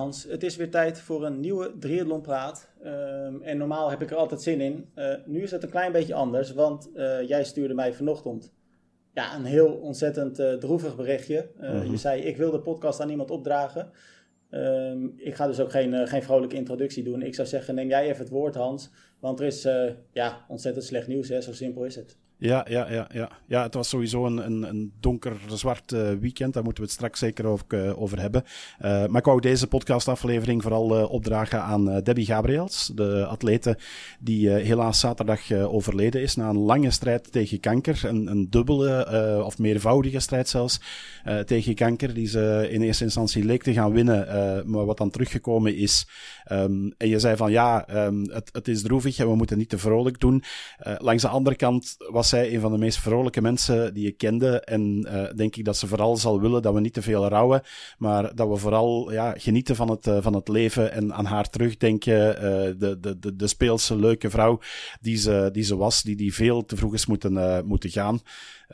Hans, het is weer tijd voor een nieuwe triathlonpraat. Um, en normaal heb ik er altijd zin in. Uh, nu is het een klein beetje anders, want uh, jij stuurde mij vanochtend ja, een heel ontzettend uh, droevig berichtje. Mm -hmm. Je zei, ik wil de podcast aan iemand opdragen. Um, ik ga dus ook geen, geen vrolijke introductie doen. Ik zou zeggen, neem jij even het woord Hans. Want er is ja, ontzettend slecht nieuws, hè? zo simpel is het. Ja, ja, ja, ja. ja, het was sowieso een, een, een donker, zwart uh, weekend. Daar moeten we het straks zeker over, uh, over hebben. Uh, maar ik wou deze podcastaflevering vooral opdragen aan Debbie Gabriels, de atlete die helaas zaterdag overleden is na een lange strijd tegen kanker. Een, een dubbele of meervoudige strijd zelfs tegen kanker, die ze in eerste instantie leek te gaan winnen, maar wat dan teruggekomen is. Um, en je zei van ja, um, het, het is droevig en we moeten niet te vrolijk doen. langs de andere kant was zij een van de meest vrolijke mensen die ik kende. En uh, denk ik dat ze vooral zal willen dat we niet te veel rouwen, maar dat we vooral ja, genieten van het, uh, van het leven en aan haar terugdenken. Uh, de, de, de, de speelse, leuke vrouw die ze, die ze was, die, die veel te vroeg is moeten, moeten gaan.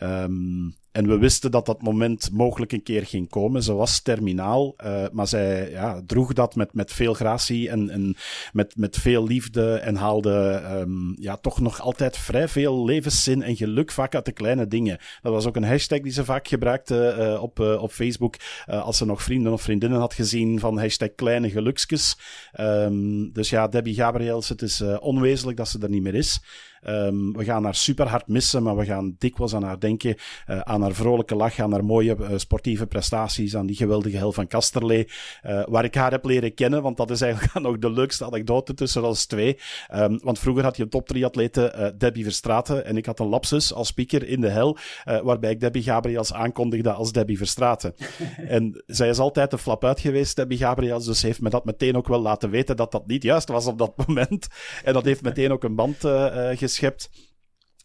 Um, en we wisten dat dat moment mogelijk een keer ging komen. Ze was terminaal, uh, maar zij ja, droeg dat met, met veel gratie en, en met, met veel liefde en haalde um, ja, toch nog altijd vrij veel levenszin en geluk vaak uit de kleine dingen. Dat was ook een hashtag die ze vaak gebruikte uh, op, uh, op Facebook als ze nog vrienden of vriendinnen had gezien van hashtag kleine geluksjes. Um, dus ja, Debbie Gabriels, het is onwezenlijk dat ze er niet meer is. Um, we gaan haar super hard missen, maar we gaan dikwijls aan haar denken. Uh, aan haar vrolijke lach, aan haar mooie uh, sportieve prestaties, aan die geweldige hel van Kasterlee. Uh, waar ik haar heb leren kennen, want dat is eigenlijk nog de leukste anekdote tussen ons twee. Um, want vroeger had je een top 3 atlete, Debbie Verstraten. En ik had een lapsus als speaker in de hel, waarbij ik Debbie Gabriels aankondigde als Debbie Verstraten. en zij is altijd een flap uit geweest, Debbie Gabriels. Dus heeft me dat meteen ook wel laten weten dat dat niet juist was op dat moment. En dat heeft meteen ook een band geschreven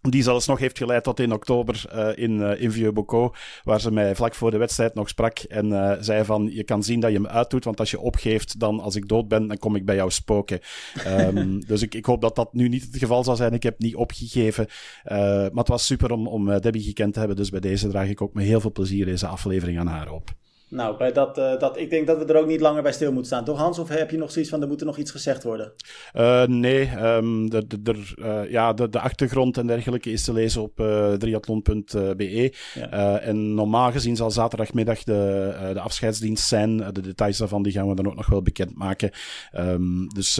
Die zelfs nog heeft geleid tot in oktober uh, in, uh, in Vieux-Bocaux, waar ze mij vlak voor de wedstrijd nog sprak en uh, zei van, je kan zien dat je me uitdoet, want als je opgeeft, dan als ik dood ben, dan kom ik bij jou spoken. um, dus ik, ik hoop dat dat nu niet het geval zal zijn. Ik heb niet opgegeven, maar het was super om, om Debbie gekend te hebben, dus bij deze draag ik ook met heel veel plezier deze aflevering aan haar op. Nou, bij dat, uh, dat, ik denk dat we er ook niet langer bij stil moeten staan. Toch Hans, of heb je nog zoiets van, er moet er nog iets gezegd worden? Uh, nee, um, de, de, de, uh, ja, de, de achtergrond en dergelijke is te lezen op triathlon.be. Ja. en normaal gezien zal zaterdagmiddag de, de afscheidsdienst zijn. De details daarvan die gaan we dan ook nog wel bekendmaken. Um, dus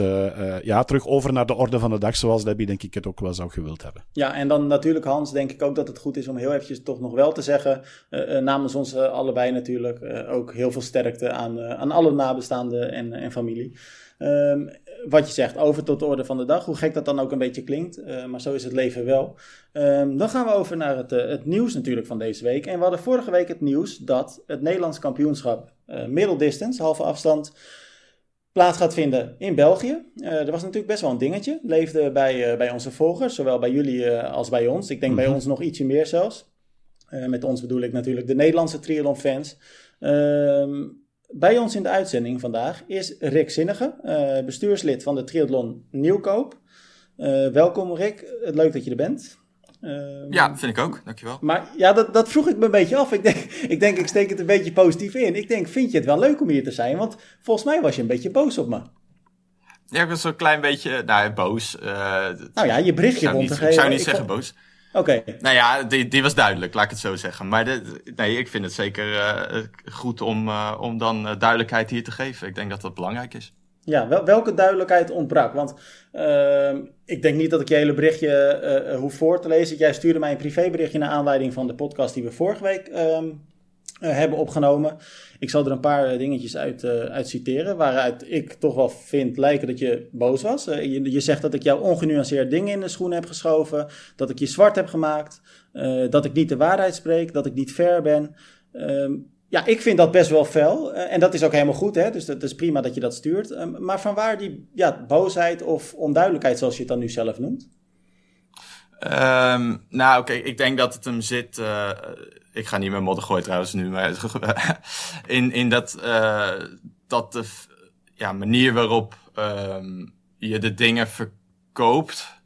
ja, terug over naar de orde van de dag, zoals Debbie denk ik het ook wel zou gewild hebben. Ja, en dan natuurlijk Hans, denk ik ook dat het goed is om heel eventjes toch nog wel te zeggen, namens ons allebei natuurlijk ook heel veel sterkte aan, uh, aan alle nabestaanden en, en familie. Um, wat je zegt, over tot de orde van de dag. Hoe gek dat dan ook een beetje klinkt. Uh, maar zo is het leven wel. Um, dan gaan we over naar het, uh, het, nieuws natuurlijk van deze week. En we hadden vorige week het nieuws dat het Nederlands kampioenschap uh, middle distance, halve afstand, plaats gaat vinden in België. er was natuurlijk best wel een dingetje. Leefde bij, bij onze volgers, zowel bij jullie als bij ons. Ik denk mm -hmm. bij ons nog ietsje meer zelfs. met ons bedoel ik natuurlijk de Nederlandse triathlon fans. Uh, bij ons in de uitzending vandaag is Rick Zinnige, uh, bestuurslid van de Triathlon Nieuwkoop. Uh, welkom Rick, leuk dat je er bent. Uh, ja, vind ik ook, dankjewel. Maar ja, dat, dat vroeg ik me een beetje af. Ik denk, ik denk, ik steek het een beetje positief in. Ik denk, vind je het wel leuk om hier te zijn? Want volgens mij was je een beetje boos op me. Ja, ik was zo'n klein beetje, nou, boos. nou ja, je berichtje rond te geven. Ik zou niet zeggen boos. Oké. Okay. Nou ja, die, die was duidelijk, laat ik het zo zeggen. Maar de, nee, ik vind het zeker uh, goed om, uh, om dan uh, duidelijkheid hier te geven. Ik denk dat dat belangrijk is. Ja, wel, welke duidelijkheid ontbrak? Want ehm, ik denk niet dat ik je hele berichtje hoef voor te lezen. Jij stuurde mij een privéberichtje naar aanleiding van de podcast die we vorige week ehm, hebben opgenomen. Ik zal er een paar dingetjes uit, uh, uit citeren, waaruit ik toch wel vind lijken dat je boos was. Je, zegt dat ik jou ongenuanceerd dingen in de schoenen heb geschoven, dat ik je zwart heb gemaakt, dat ik niet de waarheid spreek, dat ik niet fair ben. Ehm, ja, ik vind dat best wel fel. en dat is ook helemaal goed, hè? dus dat is prima dat je dat stuurt. Ehm, maar van waar die ja, boosheid of onduidelijkheid, zoals je het dan nu zelf noemt? Um, nou, oké, ik denk dat het hem zit ik ga niet meer modder gooien trouwens nu, maar in, in dat, uh, dat de ja, manier waarop um, je de dingen verkoopt,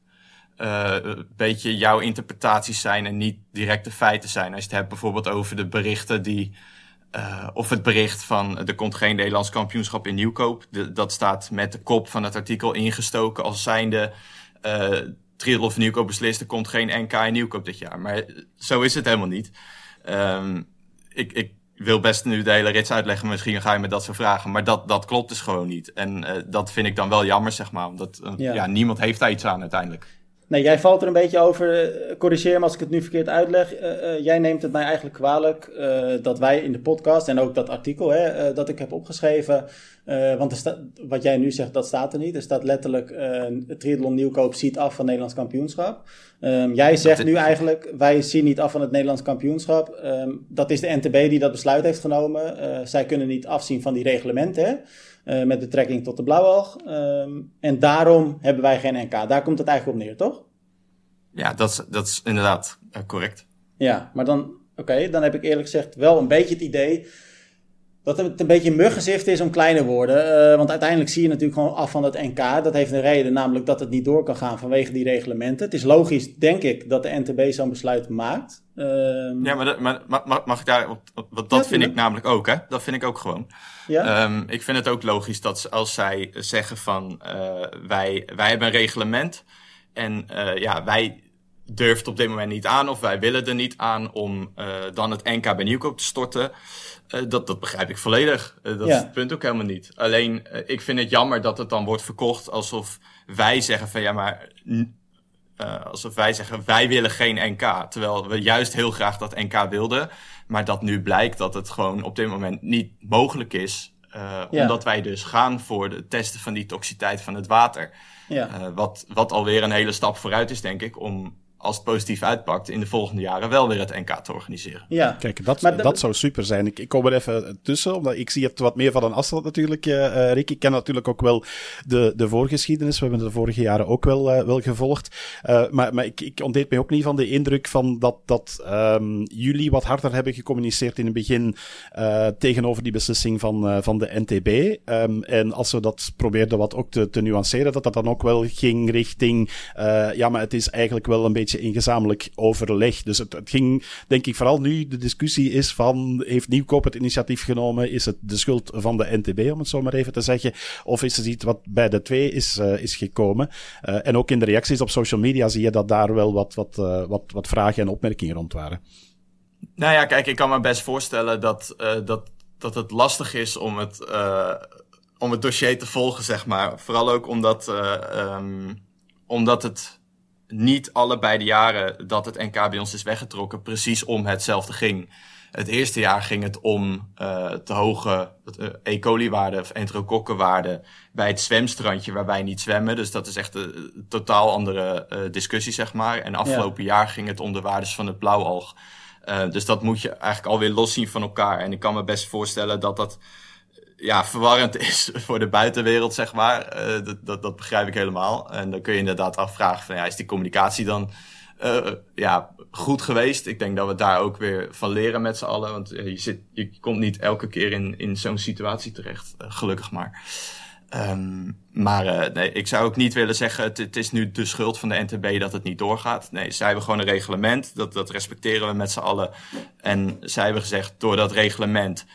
uh, een beetje jouw interpretaties zijn en niet directe feiten zijn. Als je het hebt bijvoorbeeld over de berichten die uh, of het bericht van er komt geen Nederlands kampioenschap in Nieuwkoop. Dat staat met de kop van het artikel ingestoken als zijnde uh, van Nieuwkoop beslist er komt geen NK in Nieuwkoop dit jaar. Maar zo is het helemaal niet. Um, ik, ik wil best nu de hele rits uitleggen, misschien ga je me dat zo vragen. Maar dat, dat klopt dus gewoon niet. En uh, dat vind ik dan wel jammer, zeg maar. Omdat ja. ja. niemand heeft daar iets aan uiteindelijk. Nee, jij valt er een beetje over. Corrigeer me als ik het nu verkeerd uitleg. Uh, uh, jij neemt het mij eigenlijk kwalijk uh, dat wij in de podcast en ook dat artikel hè, dat ik heb opgeschreven. want er wat jij nu zegt, dat staat er niet. Er staat letterlijk: Triathlon Nieuwkoop ziet af van Nederlands kampioenschap. Um, jij zegt nu eigenlijk: wij zien niet af van het Nederlands kampioenschap. Um, dat is de NTB die dat besluit heeft genomen. zij kunnen niet afzien van die reglementen. Uh, met betrekking tot de blauwalg. Um, en daarom hebben wij geen NK. Daar komt het eigenlijk op neer, toch? Ja, dat is, dat is inderdaad uh, correct. Ja, maar dan, oké, okay, dan heb ik eerlijk gezegd wel een beetje het idee dat het een beetje muggenzift is om kleine woorden. Uh, want uiteindelijk zie je natuurlijk gewoon af van het NK. Dat heeft een reden, namelijk dat het niet door kan gaan vanwege die reglementen. Het is logisch, denk ik, dat de NTB zo'n besluit maakt. Uh, ja, maar, dat, maar mag, mag ik daar... Want dat ja, vind ik namelijk ook, hè. Dat vind ik ook gewoon. Ja? Um, ik vind het ook logisch dat als zij zeggen van... Uh, wij, wij hebben een reglement en uh, ja, wij durft op dit moment niet aan of wij willen er niet aan om uh, dan het NK bij Nieuwkoop te storten. Dat, dat begrijp ik volledig. Dat ja. is het punt ook helemaal niet. Alleen, ik vind het jammer dat het dan wordt verkocht alsof wij zeggen van ja, maar alsof wij zeggen wij willen geen NK. Terwijl we juist heel graag dat NK wilden. Maar dat nu blijkt dat het gewoon op dit moment niet mogelijk is. Ja. Omdat wij dus gaan voor de testen van die toxiteit van het water. Ja. wat, wat alweer een hele stap vooruit is, denk ik, om als het positief uitpakt, in de volgende jaren wel weer het NK te organiseren. Ja. Kijk, dat, maar dat zou super zijn. Ik, ik kom er even tussen, omdat ik zie het wat meer van een afstand natuurlijk, uh, Rick. Ik ken natuurlijk ook wel de, de voorgeschiedenis. We hebben de vorige jaren ook wel, uh, wel gevolgd. Uh, maar maar ik, ik ontdeed mij ook niet van de indruk van dat, dat um, jullie wat harder hebben gecommuniceerd in het begin tegenover die beslissing van, van de NTB. Um, en als we dat probeerden wat ook te, te nuanceren, dat dat dan ook wel ging richting, ja, maar het is eigenlijk wel een beetje in gezamenlijk overleg. Dus het, het, ging, denk ik, vooral nu de discussie is van, heeft Nieuwkoop het initiatief genomen? Is het de schuld van de NTB, om het zo maar even te zeggen? Of is het iets wat bij de twee is, uh, is gekomen? Uh, en ook in de reacties op social media zie je dat daar wel wat, wat, uh, wat, wat vragen en opmerkingen rond waren. Nou ja, kijk, ik kan me best voorstellen dat, dat, dat het lastig is om het, om het dossier te volgen, zeg maar. Vooral ook omdat, um, omdat het niet allebei de jaren dat het NK bij ons is weggetrokken precies om hetzelfde ging. Het eerste jaar ging het om uh, te hoge uh, E. coli-waarden of enterokokkenwaarden bij het zwemstrandje waar wij niet zwemmen. Dus dat is echt een totaal andere uh, discussie, zeg maar. En afgelopen ja. jaar ging het om de waardes van het blauwalg. dus dat moet je eigenlijk alweer los zien van elkaar. En ik kan me best voorstellen dat dat ja, verwarrend is voor de buitenwereld, zeg maar. Uh, dat, dat, dat, begrijp ik helemaal. En dan kun je inderdaad afvragen van, ja, is die communicatie dan uh, ja, goed geweest? Ik denk dat we daar ook weer van leren met z'n allen. Want je, zit, je komt niet elke keer in, in zo'n situatie terecht, gelukkig maar. Um, maar nee, ik zou ook niet willen zeggen, het, het, is nu de schuld van de NTB dat het niet doorgaat. Nee, zij hebben gewoon een reglement, dat, dat respecteren we met z'n allen. En zij hebben gezegd, door dat reglement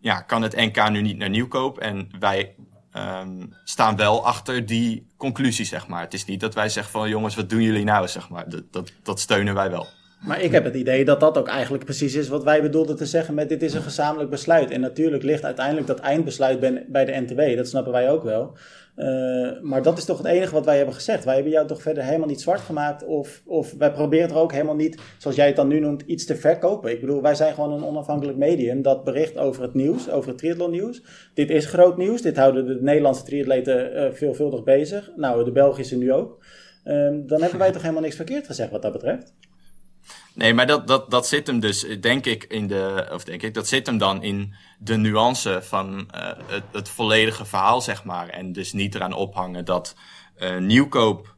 ja, kan het NK nu niet naar Nieuwkoop. En wij um, staan wel achter die conclusie, zeg maar. Het is niet dat wij zeggen van jongens, wat doen jullie nou, zeg maar. Dat, dat, dat steunen wij wel. Maar ik heb het idee dat dat ook eigenlijk precies is wat wij bedoelden te zeggen met dit is een gezamenlijk besluit. En natuurlijk ligt uiteindelijk dat eindbesluit bij de NTW, dat snappen wij ook wel. Uh, maar dat is toch het enige wat wij hebben gezegd. Wij hebben jou toch verder helemaal niet zwart gemaakt. Of, of wij proberen er ook helemaal niet, zoals jij het dan nu noemt, iets te verkopen. Ik bedoel, wij zijn gewoon een onafhankelijk medium dat bericht over het nieuws, over het triathlon nieuws. Dit is groot nieuws. Dit houden de Nederlandse triatleten uh, veelvuldig bezig. Nou, de Belgische nu ook. Uh, dan hebben wij toch helemaal niks verkeerd gezegd wat dat betreft. Nee, maar dat, dat, dat zit hem dus, denk ik, in de, of denk ik, dat zit hem dan in de nuance van uh, het, het volledige verhaal, zeg maar. En dus niet eraan ophangen dat uh, nieuwkoop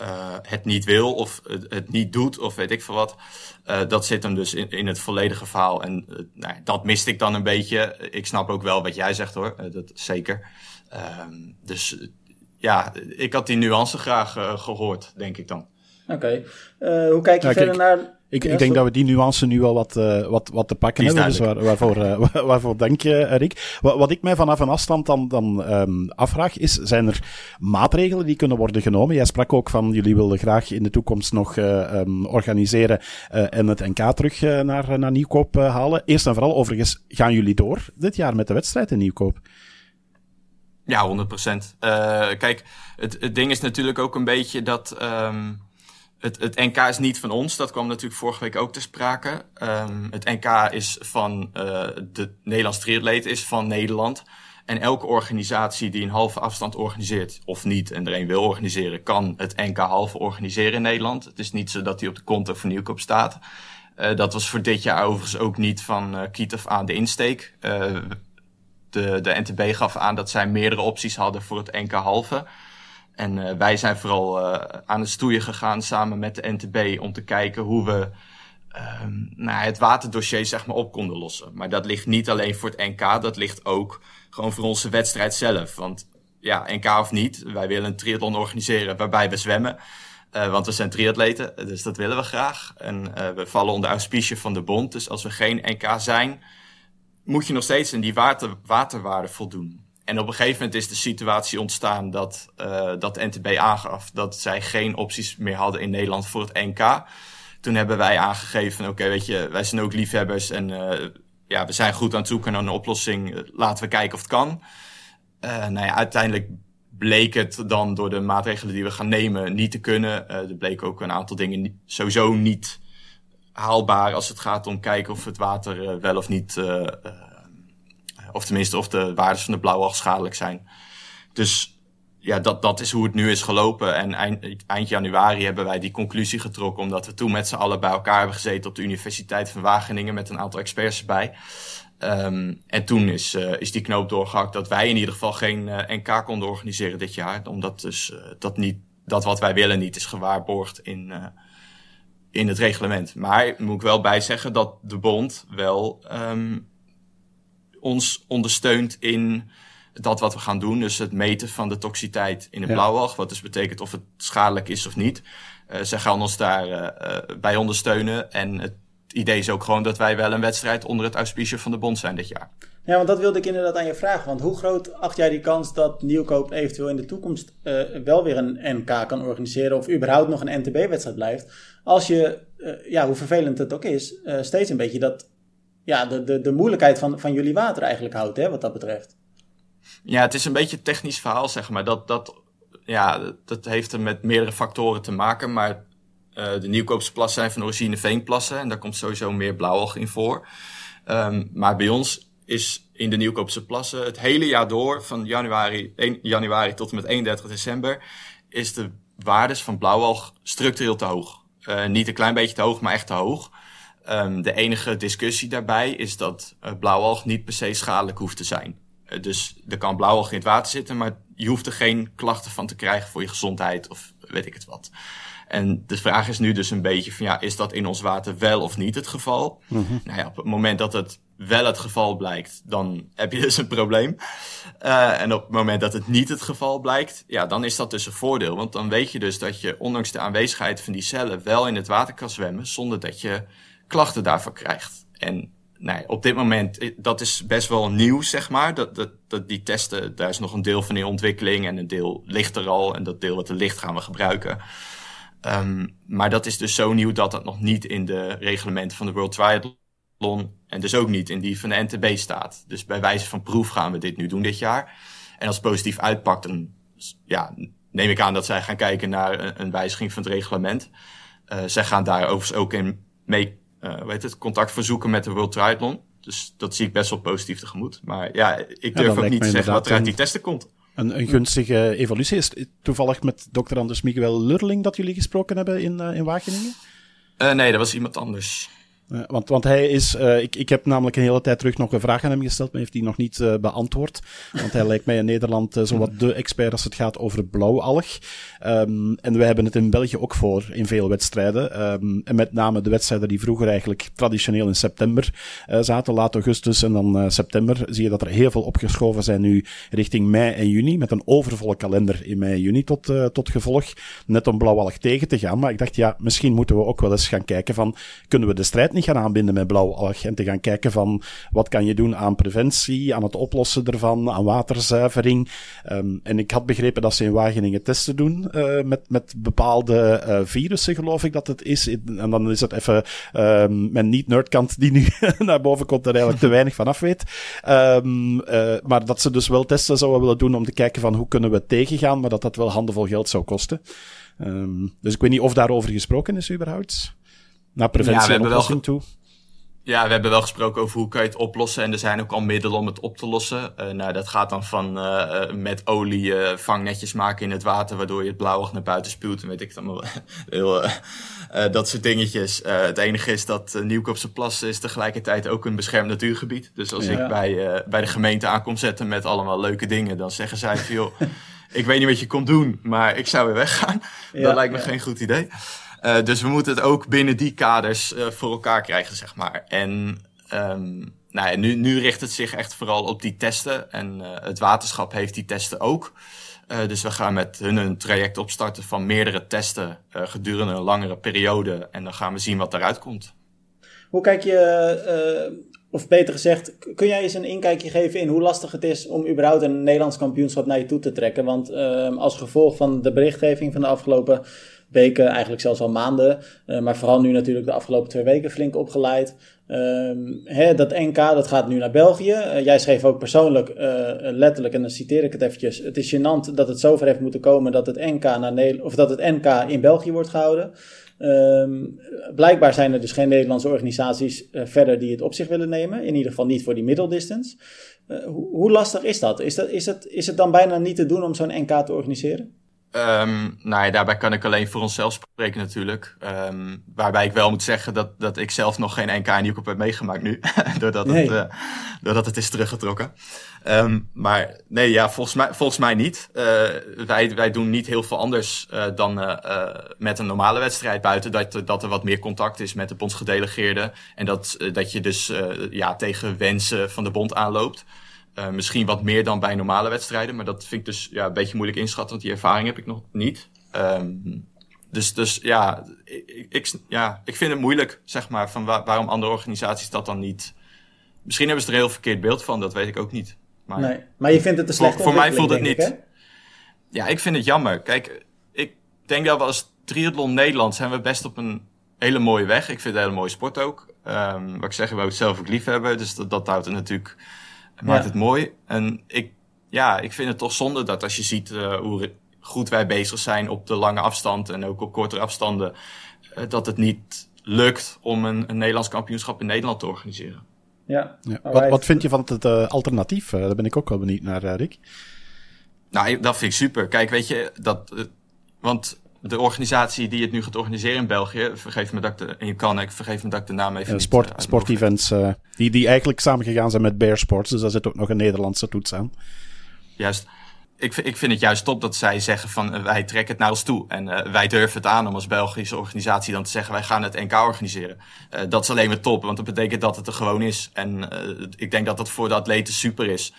uh, het niet wil of het, het, niet doet of weet ik veel wat. Uh, dat zit hem dus in, in het volledige verhaal. En uh, nou, dat miste ik dan een beetje. Ik snap ook wel wat jij zegt hoor, dat zeker. Um, dus ja, ik had die nuance graag gehoord, denk ik dan. Oké. Okay. hoe kijk je ja, verder kijk. naar Ik, ik denk dat we die nuance nu wel wat, uh, wat, wat te pakken hebben. Dus waar, waarvoor, uh, waarvoor dank je, Rick. Wat, wat, ik mij vanaf een afstand dan, dan um, afvraag is, zijn er maatregelen die kunnen worden genomen? Jij sprak ook van, jullie wilden graag in de toekomst nog uh, um, organiseren en het NK terug naar, naar Nieuwkoop halen. Eerst en vooral, overigens, gaan jullie door dit jaar met de wedstrijd in Nieuwkoop? Ja, 100 procent. kijk, het, het ding is natuurlijk ook een beetje dat... Um, het, NK is niet van ons. Dat kwam natuurlijk vorige week ook te sprake. Um, het NK is van uh, de Nederlandse triatleet, is van Nederland. En elke organisatie die een halve afstand organiseert, of niet, en er een wil organiseren, kan het NK halve organiseren in Nederland. Het is niet zo dat hij op de konto van Nieuwkoop staat. Uh, dat was voor dit jaar overigens ook niet van uh, kiet aan de insteek. de, de NTB gaf aan dat zij meerdere opties hadden voor het NK halve. En uh, wij zijn vooral uh, aan het stoeien gegaan samen met de NTB om te kijken hoe we um, nou, het waterdossier zeg maar op konden lossen. Maar dat ligt niet alleen voor het NK, dat ligt ook gewoon voor onze wedstrijd zelf. Want ja, NK of niet, wij willen een triathlon organiseren waarbij we zwemmen. Uh, want we zijn triatleten, dus dat willen we graag. En we vallen onder auspicie van de bond. Dus als we geen NK zijn, moet je nog steeds aan die water, waterwaarde voldoen. En op een gegeven moment is de situatie ontstaan dat, uh, dat NTB aangaf dat zij geen opties meer hadden in Nederland voor het NK. Toen hebben wij aangegeven, oké, weet je, wij zijn ook liefhebbers en uh, ja, we zijn goed aan het zoeken naar een oplossing. Laten we kijken of het kan. Uh, nou ja, uiteindelijk bleek het dan door de maatregelen die we gaan nemen niet te kunnen. Er bleken ook een aantal dingen sowieso niet haalbaar als het gaat om kijken of het water wel of niet of tenminste, of de waardes van de blauwalg schadelijk zijn. Dus ja, dat, dat is hoe het nu is gelopen. En eind, eind januari hebben wij die conclusie getrokken, omdat we toen met z'n allen bij elkaar hebben gezeten op de Universiteit van Wageningen met een aantal experts erbij. Um, en toen is, uh, is die knoop doorgehakt dat wij in ieder geval geen eh, NK konden organiseren dit jaar. Omdat dus uh, dat, niet, dat wat wij willen niet is gewaarborgd in, in het reglement. Maar moet ik wel bij zeggen dat de bond wel um, ons ondersteunt in dat wat we gaan doen. Dus het meten van de toxiteit in de ja. blauwalg. Wat dus betekent of het schadelijk is of niet. Uh, zij gaan ons daarbij uh, bij ondersteunen. En het idee is ook gewoon dat wij wel een wedstrijd onder het auspicie van de bond zijn dit jaar. Ja, want dat wilde ik inderdaad aan je vragen. Want hoe groot acht jij die kans dat Nieuwkoop eventueel in de toekomst uh, wel weer een NK kan organiseren of überhaupt nog een NTB-wedstrijd blijft? Als je, uh, ja, hoe vervelend het ook is, uh, steeds een beetje dat ja, de, de, de moeilijkheid van, van jullie water eigenlijk houdt, hè, wat dat betreft. Ja, het is een beetje een technisch verhaal, zeg maar. Dat, dat, ja, dat heeft er met meerdere factoren te maken, maar uh, de nieuwkoopse plassen zijn van origine veenplassen en daar komt sowieso meer blauwalg in voor. Um, maar bij ons is in de nieuwkoopse plassen het hele jaar door, van januari, 1 januari tot en met 31 december, is de waardes van blauwalg structureel te hoog. Uh, niet een klein beetje te hoog, maar echt te hoog. Um, de enige discussie daarbij is dat uh, blauwalg niet per se schadelijk hoeft te zijn. Uh, dus er kan blauwalg in het water zitten, maar je hoeft er geen klachten van te krijgen voor je gezondheid of weet ik het wat. En de vraag is nu dus een beetje van ja, is dat in ons water wel of niet het geval? Mm -hmm. Nou ja, op het moment dat het wel het geval blijkt, dan heb je dus een probleem. Uh, en op het moment dat het niet het geval blijkt, ja, dan is dat dus een voordeel. Want dan weet je dus dat je ondanks de aanwezigheid van die cellen wel in het water kan zwemmen zonder dat je klachten daarvoor krijgt. En nee, op dit moment, eh, dat is best wel nieuw, zeg maar. Dat, dat, dat die testen, daar is nog een deel van in ontwikkeling en een deel ligt er al. En dat deel wat er ligt gaan we gebruiken. Um, maar dat is dus zo nieuw dat dat nog niet in de reglementen van de World Triathlon en dus ook niet in die van de NTB staat. Dus bij wijze van proef gaan we dit nu doen dit jaar. En als het positief uitpakt, dan ja, neem ik aan dat zij gaan kijken naar een, wijziging van het reglement. Uh, zij gaan daar overigens ook in mee weet het, contact verzoeken met de World Triathlon. Dus dat zie ik best wel positief tegemoet. Maar ja, ik durf ja, ook niet te zeggen wat er uit die testen komt. Een, een gunstige evolutie. Is toevallig met dokter Anders Miguel Lurling dat jullie gesproken hebben in, uh, in Wageningen? Uh, nee, dat was iemand anders. Want, want hij is, uh, ik, ik heb namelijk een hele tijd terug nog een vraag aan hem gesteld, maar heeft hij nog niet uh, beantwoord. Want hij lijkt mij in Nederland uh, zowat de expert als het gaat over blauwalg. Um, en wij hebben het in België ook voor in veel wedstrijden. Um, en met name de wedstrijden die vroeger eigenlijk traditioneel in september zaten, laat augustus en dan september, zie je dat er heel veel opgeschoven zijn nu richting mei en juni, met een overvolle kalender in mei en juni tot, tot gevolg. Net om blauwalg tegen te gaan. Maar ik dacht, ja, misschien moeten we ook wel eens gaan kijken van, kunnen we de strijd niet gaan aanbinden met blauwalg en te gaan kijken van wat kan je doen aan preventie, aan het oplossen ervan, aan waterzuivering. Um, en ik had begrepen dat ze in Wageningen testen doen uh, met, met bepaalde uh, virussen, geloof ik dat het is. En dan is het even um, mijn niet-nerdkant die nu naar boven komt er eigenlijk te weinig van af weet. Um, uh, maar dat ze dus wel testen zouden willen doen om te kijken van hoe kunnen we tegengaan, maar dat dat wel handenvol geld zou kosten. Dus ik weet niet of daarover gesproken is überhaupt naar preventie ja, en oplossing toe? Ja, we hebben wel gesproken over hoe kan je het oplossen. En er zijn ook al middelen om het op te lossen. Uh, nou, dat gaat dan van uh, met olie uh, vangnetjes maken in het water, waardoor je het blauwig naar buiten spuwt. En weet ik dan wel. Heel, dat soort dingetjes. het enige is dat Nieuwkoopse Plassen is tegelijkertijd ook een beschermd natuurgebied. Dus als ja. ik bij, bij de gemeente aankom zetten met allemaal leuke dingen, dan zeggen zij van joh, ik weet niet wat je komt doen, maar ik zou weer weggaan. Ja, dat lijkt me geen goed idee. Uh, dus we moeten het ook binnen die kaders uh, voor elkaar krijgen, zeg maar. En um, nou ja, nu, nu richt het zich echt vooral op die testen. En uh, het waterschap heeft die testen ook. dus we gaan met hun een traject opstarten van meerdere testen gedurende een langere periode. En dan gaan we zien wat daaruit komt. Hoe kijk je, of beter gezegd, kun jij eens een inkijkje geven in hoe lastig het is om überhaupt een Nederlands kampioenschap naar je toe te trekken? Want ehm, als gevolg van de berichtgeving van de afgelopen weken, eigenlijk zelfs al maanden. Uh, maar vooral nu natuurlijk de afgelopen twee weken flink opgeleid. Um, hè, dat NK dat gaat nu naar België. Uh, jij schreef ook persoonlijk, uh, letterlijk, en dan citeer ik het eventjes. Het is gênant dat het zover heeft moeten komen dat het NK, naar of dat het NK in België wordt gehouden. Um, blijkbaar zijn er dus geen Nederlandse organisaties verder die het op zich willen nemen. In ieder geval niet voor die middeldistance. Hoe, hoe lastig is dat? Is, dat is, het, is het dan bijna niet te doen om zo'n NK te organiseren? Um, nou ja, daarbij kan ik alleen voor onszelf spreken natuurlijk. Um, waarbij ik wel moet zeggen dat, dat ik zelf nog geen NK Nieuwkoop heb meegemaakt nu. doordat, het, uh, doordat het is teruggetrokken. Um, maar nee, ja, volgens mij, volgens mij niet. Uh, wij, wij doen niet heel veel anders uh, dan met een normale wedstrijd. Buiten dat, dat er wat meer contact is met de bondsgedelegeerden. En dat, dat je dus ja, tegen wensen van de bond aanloopt. Uh, misschien wat meer dan bij normale wedstrijden. Maar dat vind ik dus ja, een beetje moeilijk inschatten, want die ervaring heb ik nog niet. Um, dus, dus ja ik, ik, ja, ik vind het moeilijk, zeg maar, van waar, waarom andere organisaties dat dan niet. Misschien hebben ze er een heel verkeerd beeld van, dat weet ik ook niet. Maar, nee, maar je vindt het te slecht. Voor, voor mij voelt het niet. ja, ik vind het jammer. Kijk, ik denk dat we als triathlon Nederland zijn we best op een hele mooie weg. Ik vind het een hele mooie sport ook. Um, wat ik zeg, we het zelf ook lief hebben. Dus dat, dat houdt het natuurlijk maakt het mooi. En ik, ja, ik vind het toch zonde dat als je ziet uh, hoe goed wij bezig zijn op de lange afstand en ook op kortere afstanden, uh, dat het niet lukt om een, een Nederlands kampioenschap in Nederland te organiseren. Ja. ja. Wat, wat vind je van het uh, alternatief? daar ben ik ook wel benieuwd naar, Rick. Nou, dat vind ik super. Kijk, weet je, dat, want de organisatie die het nu gaat organiseren in België, vergeef me dat ik de, en je kan, ik vergeef me dat ik de naam even sport, niet, uh, Sportevents, uh, die, die eigenlijk samengegaan zijn met Bear Sports, dus daar zit ook nog een Nederlandse toets aan. Juist. Ik, ik vind het juist top dat zij zeggen van wij trekken het naar ons toe. En wij durven het aan om als Belgische organisatie dan te zeggen wij gaan het NK organiseren. dat is alleen maar top, want dat betekent dat het er gewoon is. En ik denk dat dat voor de atleten super is.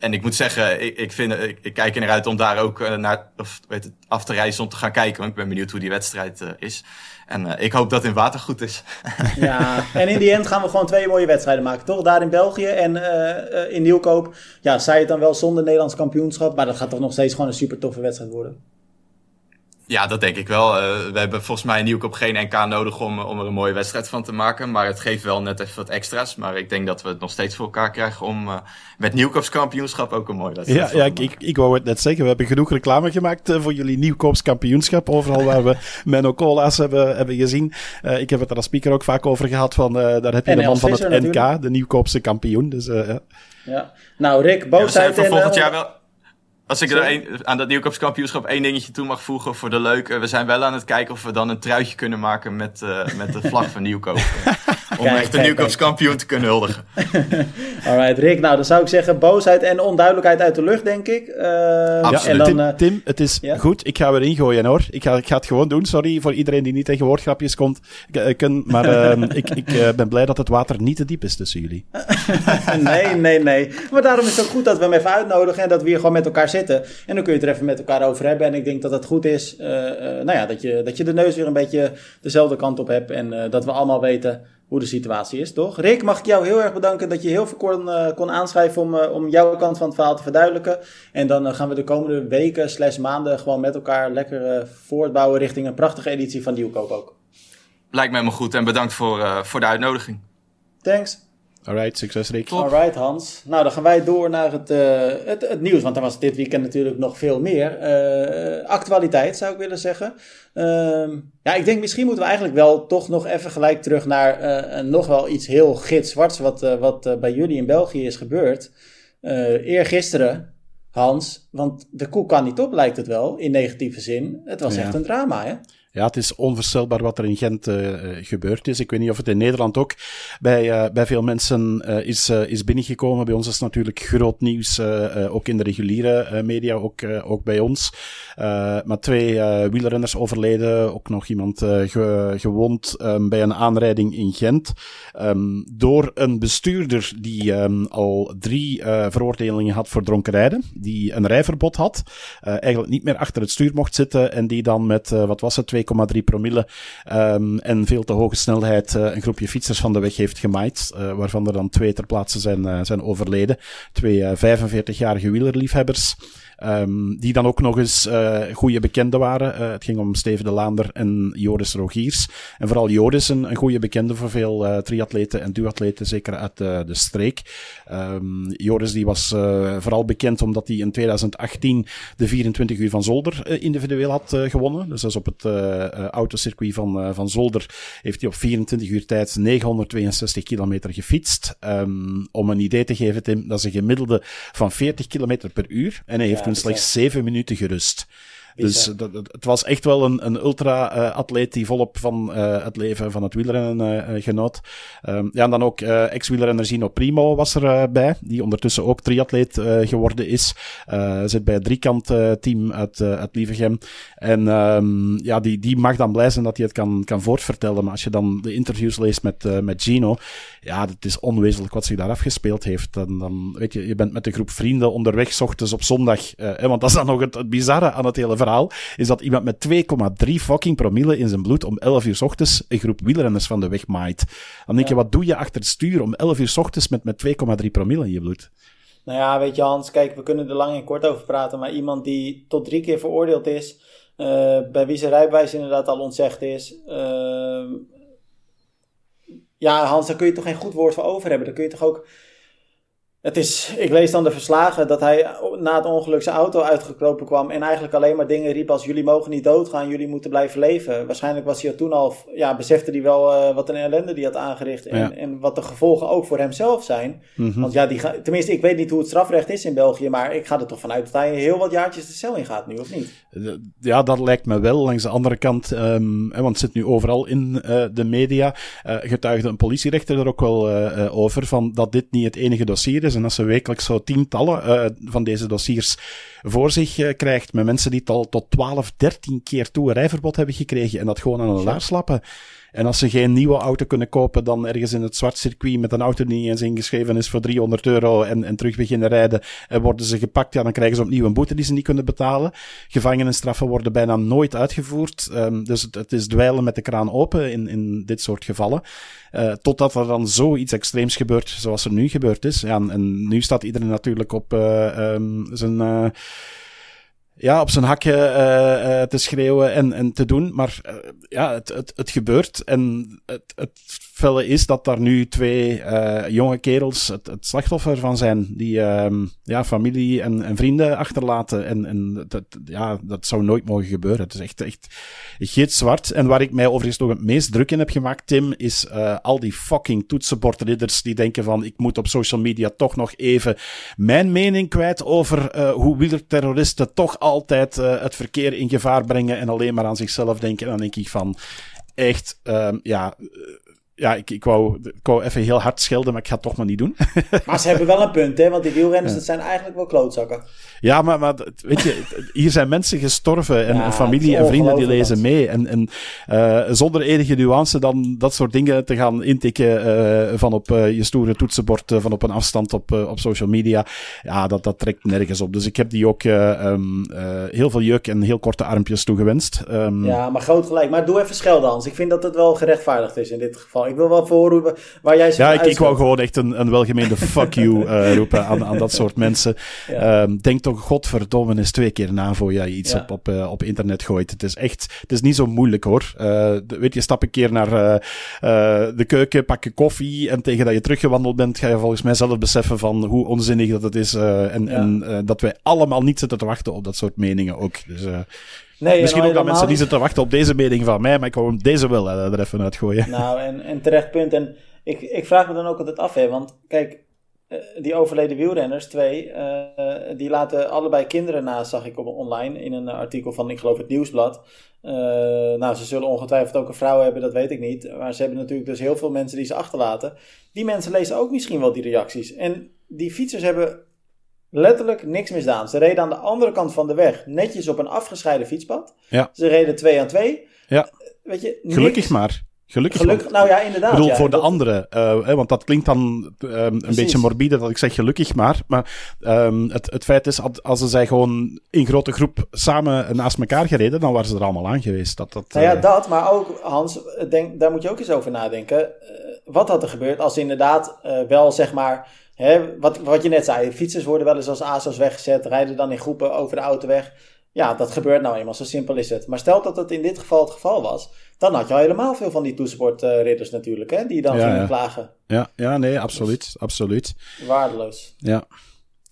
En ik moet zeggen, ik, ik, vind, ik, ik kijk er naar uit om daar ook uh, naar of, weet het, af te reizen om te gaan kijken. Want ik ben benieuwd hoe die wedstrijd uh, is. En uh, ik hoop dat in water goed is. ja, en in die end gaan we gewoon twee mooie wedstrijden maken, toch? Daar in België en in Nieuwkoop. Ja, zij het dan wel zonder Nederlands kampioenschap. Maar dat gaat toch nog steeds gewoon een super toffe wedstrijd worden. Ja, dat denk ik wel. Uh, we hebben volgens mij in Nieuwkoop geen NK nodig om, om er een mooie wedstrijd van te maken. Maar het geeft wel net even wat extra's. Maar ik denk dat we het nog steeds voor elkaar krijgen om uh, met Nieuwkoops kampioenschap ook een mooie wedstrijd ja, ja, ik, ik, ik wou het net zeggen. We hebben genoeg reclame gemaakt uh, voor jullie Nieuwkoops kampioenschap. Overal waar we Menno Cola's hebben, hebben gezien. ik heb het er als speaker ook vaak over gehad. Van, daar heb je de man van het NK, de Nieuwkoopse kampioen. Dus, ja. ja. Nou Rick, boosheid ja, volgend jaar wel Als ik er een, aan dat nieuwkopskampioenschap één dingetje toe mag voegen voor de leuke. We zijn wel aan het kijken of we dan een truitje kunnen maken met, uh, met de vlag van Nieuwkoop. om kijk, echt de nieuwkoopskampioen te kunnen huldigen. Alright, Rick. Nou, dan zou ik zeggen boosheid en onduidelijkheid uit de lucht, denk ik. Uh, ja, en dan, Tim, uh, Tim, het is ja? goed. Ik ga weer ingooien hoor. Ik ga, ik ga het gewoon doen. Sorry voor iedereen die niet tegen woordgrapjes komt. Kan, maar ehm, ik, ik ben blij dat het water niet te diep is tussen jullie. nee, nee, nee. Maar daarom is het ook goed dat we hem even uitnodigen en dat we hier gewoon met elkaar zitten. En dan kun je het er even met elkaar over hebben. En ik denk dat het goed is uh, nou ja, dat, je, dat je de neus weer een beetje dezelfde kant op hebt. En uh, dat we allemaal weten hoe de situatie is, toch? Rick, mag ik jou heel erg bedanken dat je heel veel kon, kon aanschrijven om, om jouw kant van het verhaal te verduidelijken. En dan gaan we de komende weken slash maanden gewoon met elkaar lekker voortbouwen richting een prachtige editie van Nieuwkoop ook. Lijkt me helemaal goed en bedankt voor, voor de uitnodiging. Thanks. Alright, succes Rick. Alright Hans. Nou, dan gaan wij door naar het, uh, het, het, nieuws, want er was dit weekend natuurlijk nog veel meer. Uh, actualiteit zou ik willen zeggen. Uh, ja, ik denk misschien moeten we eigenlijk wel toch nog even gelijk terug naar uh, nog wel iets heel gitzwarts wat, wat bij jullie in België is gebeurd. eergisteren, Hans, want de koe kan niet op lijkt het wel, in negatieve zin. Het was ja. echt een drama hè? Ja, het is onvoorstelbaar wat er in Gent uh, gebeurd is. Ik weet niet of het in Nederland ook bij, uh, bij veel mensen is, is binnengekomen. Bij ons is natuurlijk groot nieuws, ook in de reguliere media, ook, ook bij ons. maar twee wielrenners overleden, ook nog iemand ge, gewond um, bij een aanrijding in Gent. Um, door een bestuurder die um, al drie veroordelingen had voor dronken rijden, die een rijverbod had, eigenlijk niet meer achter het stuur mocht zitten en die dan met, wat was het, 2,3 promille um, en veel te hoge snelheid uh, een groepje fietsers van de weg heeft gemaaid, uh, waarvan er dan twee ter plaatse zijn, uh, zijn overleden. Twee 45-jarige wielerliefhebbers. Um, die dan ook nog eens uh, goede bekenden waren. Uh, het ging om Steven de Laander en Joris Rogiers. En vooral Joris, een, een goede bekende voor veel uh, triatleten en duatleten, zeker uit de, streek. Um, Joris die was vooral bekend omdat hij in 2018 de 24 uur van Zolder individueel had gewonnen. Dus dat op het autocircuit van, van Zolder heeft hij op 24 uur tijd 962 kilometer gefietst. Um, om een idee te geven, Tim, dat is een gemiddelde van 40 kilometer per uur. En hij heeft slechts zeven minuten gerust. Dus dat, het was echt wel een, een ultra-atleet die volop van uh, het leven van het wielrennen uh, genoot. Um, ja, en dan ook ex-wielrenner Gino Primo was er bij, die ondertussen ook triatleet geworden is. zit bij het driekant-team uit, uit Lievegem. En um, ja, die, die mag dan blij zijn dat hij het kan, kan voortvertellen. Maar als je dan de interviews leest met, met Gino, ja, het is onwezenlijk wat zich daar afgespeeld heeft. Dan, dan weet je, je bent met een groep vrienden onderweg, s ochtends op zondag. want dat is dan nog het, het bizarre aan het hele verhaal is dat iemand met 2,3 fucking promille in zijn bloed om 11 uur s ochtends een groep wielrenners van de weg maait. Dan denk je, wat doe je achter het stuur om 11 uur s ochtends met, met 2,3 promille in je bloed? Nou ja, weet je Hans, kijk, we kunnen er lang en kort over praten, maar iemand die tot drie keer veroordeeld is, uh, bij wie zijn rijbewijs inderdaad al ontzegd is, uh, ja Hans, daar kun je toch geen goed woord voor over hebben. Dan kun je toch ook het is, ik lees dan de verslagen dat hij na het ongeluk zijn auto uitgekropen kwam en eigenlijk alleen maar dingen riep als jullie mogen niet doodgaan, jullie moeten blijven leven. Waarschijnlijk was hij toen al, ja, besefte hij wel uh, wat een ellende die had aangericht en, ja. en wat de gevolgen ook voor hemzelf zijn. Mm -hmm. Want ja, die tenminste, ik weet niet hoe het strafrecht is in België, maar ik ga er toch vanuit dat hij heel wat jaartjes de cel in gaat nu, of niet? Ja, dat lijkt me wel. Langs de andere kant, um, want het zit nu overal in uh, de media, uh, getuigde een politierechter er ook wel over van dat dit niet het enige dossier is en als ze wekelijks zo tientallen uh, van deze dossiers voor zich uh, krijgt met mensen die het al tot 12, 13 keer toe een rijverbod hebben gekregen en dat gewoon aan laars slappen. En als ze geen nieuwe auto kunnen kopen, dan ergens in het zwart circuit met een auto die niet eens ingeschreven is voor 300 euro en, en terug beginnen rijden, en worden ze gepakt, ja, dan krijgen ze opnieuw een boete die ze niet kunnen betalen. Gevangenisstraffen worden bijna nooit uitgevoerd. Um, dus het, het, is dweilen met de kraan open in, in dit soort gevallen. Uh, totdat er dan zoiets extreems gebeurt, zoals er nu gebeurd is. Ja, en, en nu staat iedereen natuurlijk op uh, zijn... Uh, ja, op zijn hakje uh, te schreeuwen en, en te doen. Maar uh, ja, het, het, het gebeurt. En het, het is dat daar nu twee jonge kerels het, slachtoffer van zijn. Die ehm, ja, familie en, en vrienden achterlaten. En, en dat, ja, dat zou nooit mogen gebeuren. Het is echt, echt gitzwart. En waar ik mij overigens nog het meest druk in heb gemaakt, Tim, is al die fucking toetsenbordridders die denken van ik moet op social media toch nog even mijn mening kwijt over hoe wielerterroristen toch altijd het verkeer in gevaar brengen en alleen maar aan zichzelf denken. En dan denk ik van, echt, um, ja, ja, ik, ik, wou, ik wou even heel hard schelden, maar ik ga het toch maar niet doen. maar ze hebben wel een punt, hè? Want die wielrenners, dat zijn eigenlijk wel klootzakken. Ja, maar, maar weet je, hier zijn mensen gestorven en, ja, familie en vrienden die lezen mee. En, en uh, zonder enige nuance dan dat soort dingen te gaan intikken uh, van op uh, je stoere toetsenbord, van op een afstand op, op social media. Ja, dat, dat trekt nergens op. Dus ik heb die ook um, heel veel juk en heel korte armpjes toegewenst. Um, ja, maar groot gelijk. Maar doe even schelden, Hans. Ik vind dat het wel gerechtvaardigd is in dit geval. Ik wil wel voor waar jij Ja, ik, ik wou gewoon echt een, een welgemeende fuck you uh, roepen aan, aan dat soort mensen. Ja. Um, denk toch, godverdomme, eens twee keer na voor je iets ja. op, op, uh, op internet gooit. Het is echt, het is niet zo moeilijk hoor. Uh, weet je, stap een keer naar de keuken, pak je koffie en tegen dat je teruggewandeld bent, ga je volgens mij zelf beseffen van hoe onzinnig dat het is en, ja. en dat wij allemaal niet zitten te wachten op dat soort meningen ook. Dus, Nee, Misschien ook aan mensen die zitten te wachten op deze mening van mij, maar ik wou deze wel uh, er even uitgooien. Nou, en, en terecht punt. En ik, ik vraag me dan ook altijd af, hè, want kijk, uh, die overleden wielrenners, twee, uh, die laten allebei kinderen na, zag ik op, online in een artikel van, ik geloof, het Nieuwsblad. nou, ze zullen ongetwijfeld ook een vrouw hebben, dat weet ik niet. Maar ze hebben natuurlijk dus heel veel mensen die ze achterlaten. Die mensen lezen ook misschien wel die reacties. En die fietsers hebben letterlijk niks misdaan. Ze reden aan de andere kant van de weg, netjes op een afgescheiden fietspad. Ja. Ze reden twee aan twee. Ja. Weet je, Gelukkig maar. Gelukkig. gelukkig nou ja, inderdaad. Ik bedoel, ja, voor de anderen. Uh, want dat klinkt dan um, een beetje morbide dat ik zeg gelukkig maar. Maar um, het, het feit is, als ze zij gewoon in grote groep samen naast elkaar gereden, dan waren ze er allemaal aan geweest. Dat, dat, nou ja, uh... dat. Maar ook, Hans, denk, daar moet je ook eens over nadenken. Uh, wat had er gebeurd als ze inderdaad wel, zeg maar Hè, wat, wat je net zei, fietsers worden wel eens als ASO's weggezet, rijden dan in groepen over de autoweg. Ja, dat gebeurt nou eenmaal, zo simpel is het. Maar stel dat het in dit geval het geval was, dan had je al helemaal veel van die toesportridders natuurlijk, hè, die dan ja, gingen ja. klagen. Ja, ja, nee, absoluut, dus, absoluut. Waardeloos. Ja.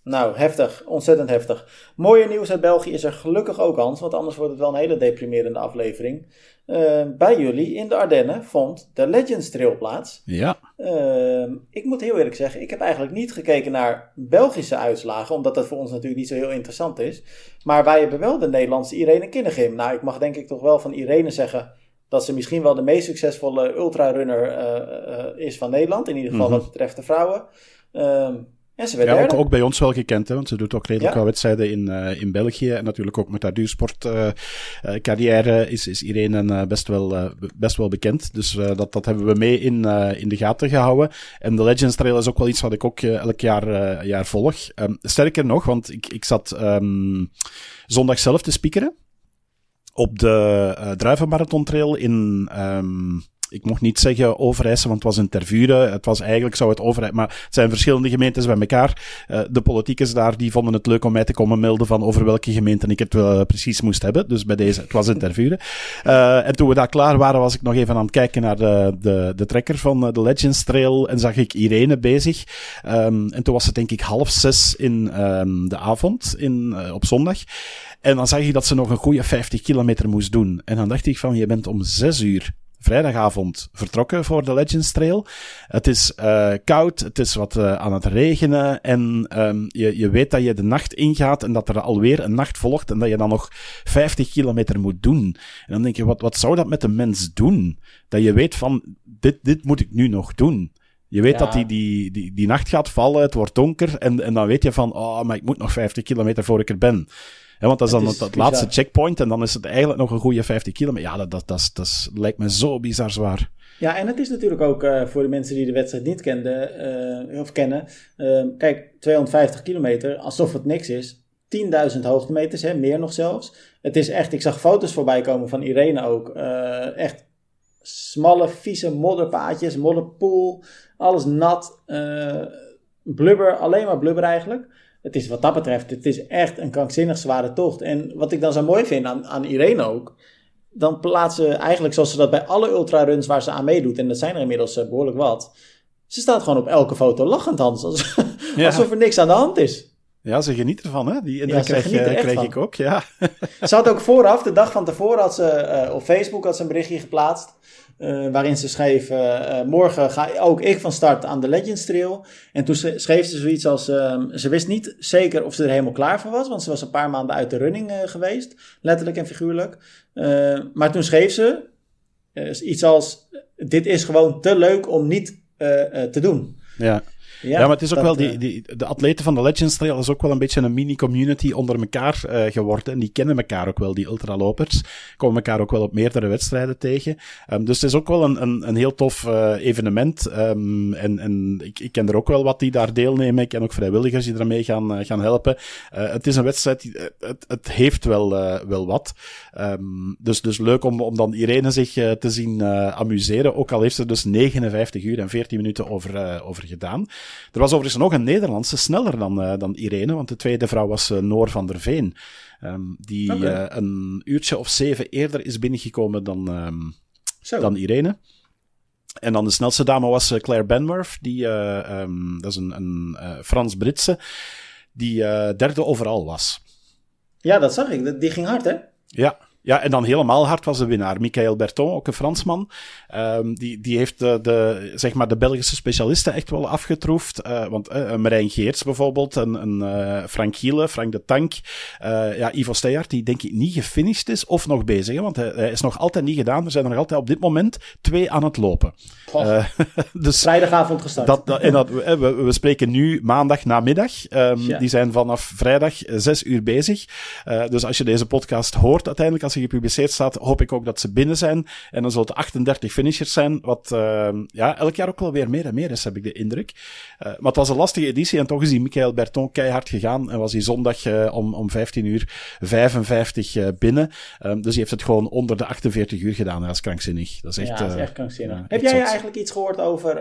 Nou, heftig. Ontzettend heftig. Mooie nieuws uit België is er gelukkig ook, Hans. Want anders wordt het wel een hele deprimerende aflevering. Uh, bij jullie in de Ardennen vond de Legends Trail plaats. Ja. Uh, ik moet heel eerlijk zeggen, ik heb eigenlijk niet gekeken naar Belgische uitslagen. Omdat dat voor ons natuurlijk niet zo heel interessant is. Maar wij hebben wel de Nederlandse Irene Kinnegim. Nou, ik mag denk ik toch wel van Irene zeggen dat ze misschien wel de meest succesvolle ultrarunner uh, is van Nederland. In ieder geval mm-hmm. wat betreft de vrouwen. Ehm, en ze ja, ook, ook, bij ons wel gekend, hè, want ze doet ook redelijk ja. wedstrijden in, uh, in België. En natuurlijk ook met haar duursportcarrière uh, uh, is, is Irene best, wel, best wel bekend. Dus dat, dat hebben we mee in, in de gaten gehouden. En de Legends Trail is ook wel iets wat ik ook elk jaar, jaar volg. Um, sterker nog, want ik, ik zat um, zondag zelf te speakeren op de uh, Druivenmarathon Trail in... Um, ik mocht niet zeggen Overijssel, want het was in Tervuren. Het was eigenlijk, zou het Overijssel, maar het zijn verschillende gemeentes bij elkaar. Uh, de politiekers daar, die vonden het leuk om mij te komen melden van over welke gemeente ik het uh, precies moest hebben. Dus bij deze, het was in Tervuren. Uh, en toen we daar klaar waren, was ik nog even aan het kijken naar de, de, de trekker van de Legends Trail en zag ik Irene bezig. Um, en toen was het denk ik half zes in um, de avond, in, op zondag. En dan zag ik dat ze nog een goede 50 kilometer moest doen. En dan dacht ik van, je bent om zes uur vrijdagavond vertrokken voor de Legends Trail. Het is uh, koud, het is wat uh, aan het regenen en um, je, je weet dat je de nacht ingaat en dat er alweer een nacht volgt en dat je dan nog 50 kilometer moet doen. En dan denk je, wat, wat zou dat met de mens doen? Dat je weet van, dit, dit moet ik nu nog doen. Je weet ja. dat die, die, die, die nacht gaat vallen, het wordt donker en, en dan weet je van, oh, maar ik moet nog 50 kilometer voor ik er ben. Want dat is dan het, is het, laatste checkpoint en dan is het eigenlijk nog een goede 50 kilometer. Ja, dat, dat, dat, dat lijkt me zo bizar zwaar. Ja, en het is natuurlijk ook uh, voor de mensen die de wedstrijd niet kenden, uh, of kennen. Uh, kijk, 250 kilometer, alsof het niks is. 10.000 hoogtemeters, hè, meer nog zelfs. Het is echt, ik zag foto's voorbij komen van Irene ook. echt smalle, vieze modderpaadjes, modderpoel, alles nat. blubber, alleen maar blubber eigenlijk. Het is wat dat betreft, het is echt een krankzinnig zware tocht. En wat ik dan zo mooi vind aan, aan Irene ook, dan plaatsen ze eigenlijk zoals ze dat bij alle ultraruns waar ze aan meedoet, en dat zijn er inmiddels eh, behoorlijk wat, ze staat gewoon op elke foto lachend, Hans. Alsof er niks aan de hand is. Ja, ze geniet ervan, hè? Die indruk ja, krijg, krijg ik ook, ja. Ze had ook vooraf, de dag van tevoren, had ze uh, op Facebook had ze een berichtje geplaatst. Uh, waarin ze schreef: uh, Morgen ga ook ik van start aan de Legends Trail. En toen schreef ze zoiets als: uh, Ze wist niet zeker of ze er helemaal klaar voor was, want ze was een paar maanden uit de running geweest, letterlijk en figuurlijk. maar toen schreef ze iets als: Dit is gewoon te leuk om niet te doen. Ja. Ja, maar het is ook wel, die, eh, die, de atleten van de Legends Trail is ook wel een beetje een mini-community onder elkaar uh, geworden. En die kennen elkaar ook wel, die ultralopers. Komen elkaar ook wel op meerdere wedstrijden tegen. Um, dus het is ook wel een, een, een heel tof uh, evenement. Um, en en ik, ik ken er ook wel wat die daar deelnemen. Ik ken ook vrijwilligers die ermee gaan, uh, gaan helpen. het is een wedstrijd, die, het, het heeft wel, wel wat. Um, dus, dus leuk om, om dan Irene zich te zien amuseren. Ook al heeft ze dus 59 uur en 14 minuten over, over gedaan. Er was overigens nog een Nederlandse, sneller dan, uh, dan Irene, want de tweede vrouw was uh, Noor van der Veen. Um, die okay. uh, een uurtje of zeven eerder is binnengekomen dan, um, dan Irene. En dan de snelste dame was Claire Benworth, die, um, dat is een, een Frans-Britse, die derde overal was. Ja, dat zag ik. Die ging hard, hè? Ja, ja, en dan helemaal hard was de winnaar. Michael Berton, ook een Fransman. Um, die, die heeft de, de, zeg maar de Belgische specialisten echt wel afgetroefd. Uh, want uh, Marijn Geerts bijvoorbeeld, een, een uh, Frank Giele, Frank de Tank. ja, Ivo Steyaert, die denk ik niet gefinished is of nog bezig. Hè, want hij, hij, is nog altijd niet gedaan. Er zijn er nog altijd op dit moment twee aan het lopen. dus Vrijdagavond gestart. Dat, dat, en dat, we, we, spreken nu maandag namiddag. Um, ja. Die zijn vanaf vrijdag zes uur bezig. dus als je deze podcast hoort uiteindelijk, als gepubliceerd staat, hoop ik ook dat ze binnen zijn. En dan zullen het 38 finishers zijn, wat uh, ja, elk jaar ook wel weer meer en meer is, heb ik de indruk. Uh, maar het was een lastige editie en toch is die Michael Berton keihard gegaan en was hij zondag uh, om, om 15 uur 55 binnen. Um, dus hij heeft het gewoon onder de 48 uur gedaan. Dat is krankzinnig. Dat is echt, ja, dat is echt krankzinnig. heb jij eigenlijk iets gehoord over...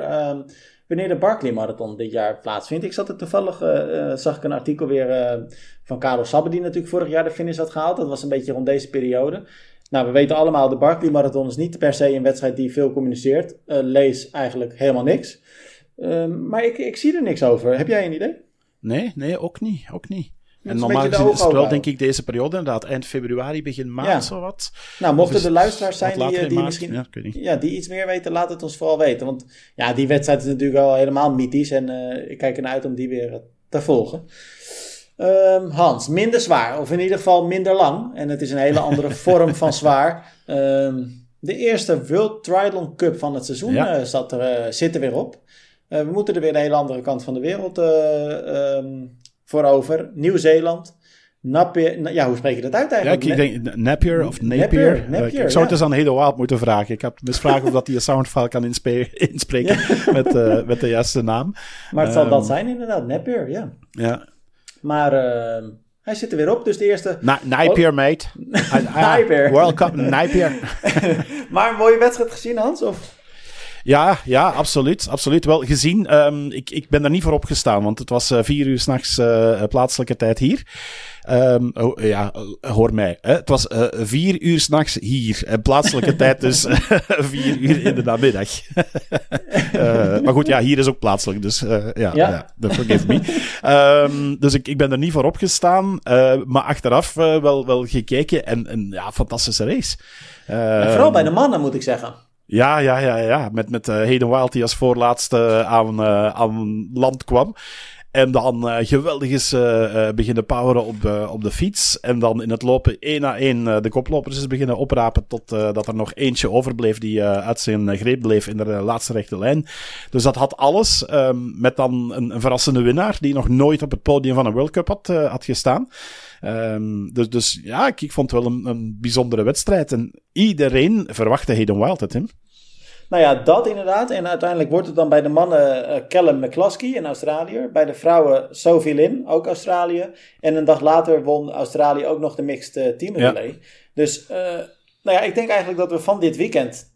Wanneer de Barclay Marathon dit jaar plaatsvindt. Ik zat er toevallig, uh, zag ik een artikel weer uh, van Karel Sabbe, die natuurlijk vorig jaar de finish had gehaald. Dat was een beetje rond deze periode. Nou, we weten allemaal, de Barclay Marathon is niet per se een wedstrijd die veel communiceert. Lees eigenlijk helemaal niks. Ehm, maar ik, ik zie er niks over. Heb jij een idee? Nee, nee, ook niet. Ook niet. En normaal gezien is het wel, denk ik, deze periode inderdaad. Eind februari, begin maart, ja. zo wat. Nou, mochten de luisteraars zijn die, die misschien ja, ja, die iets meer weten, laat het ons vooral weten. Want ja, die wedstrijd is natuurlijk al helemaal mythisch. En uh, ik kijk ernaar uit om die weer te volgen. Um, Hans, minder zwaar, of in ieder geval minder lang. En het is een hele andere vorm van zwaar. Um, de eerste World Triathlon Cup van het seizoen ja. uh, zat er, uh, zit er weer op. we moeten er weer de hele andere kant van de wereld um, voorover. Nieuw-Zeeland. Napier, ja, hoe spreek je dat uit eigenlijk? Ja, ik, denk Napier of Napier. Napier, Napier ik, zou het eens aan Hedo Wild moeten vragen. Ik heb misvragen of dat hij een soundfile kan inspreken met, uh, met de juiste naam. Maar het um, zal dat zijn inderdaad, Napier, ja. Ja. Maar uh, hij zit er weer op, dus de eerste... Na Napier, mate. Napier. World Cup, Napier. maar een mooie wedstrijd gezien, Hans? Of? Ja, ja, absoluut. absoluut. Wel gezien, um, ik, ik ben er niet voor opgestaan, want het was uh, vier uur s'nachts uh, plaatselijke tijd hier. Um, oh, ja, hoor mij. Hè. Het was uh, vier uur s'nachts hier. En plaatselijke tijd dus vier uur in de namiddag. maar goed, ja, hier is ook plaatselijk, dus ja, ja. ja forgive me. Um, dus ik, ik ben er niet voor opgestaan, maar achteraf wel, wel gekeken en, en ja, fantastische race. en vooral bij de mannen, moet ik zeggen. Ja, ja, ja, ja. Met, met uh, Hayden Wild die als voorlaatste aan, uh, aan land kwam. En dan uh, geweldig is uh, beginnen poweren op op de fiets. En dan in het lopen één na één de koplopers is beginnen oprapen. Tot dat er nog eentje overbleef die uit zijn greep bleef in de laatste rechte lijn. Dus dat had alles. Um, met dan een, een, verrassende winnaar die nog nooit op het podium van een World Cup had, had gestaan. Um, dus, dus ja, ik, ik vond het wel een, een bijzondere wedstrijd. En iedereen verwachtte Hayden Wild het, hem. Nou ja, dat inderdaad. En uiteindelijk wordt het dan bij de mannen uh, Callum McCluskey, in Australië. Bij de vrouwen Sophie Lin, ook Australië. En een dag later won Australië ook nog de mixed uh, team relay. Ja. Dus uh, nou ja, ik denk eigenlijk dat we van dit weekend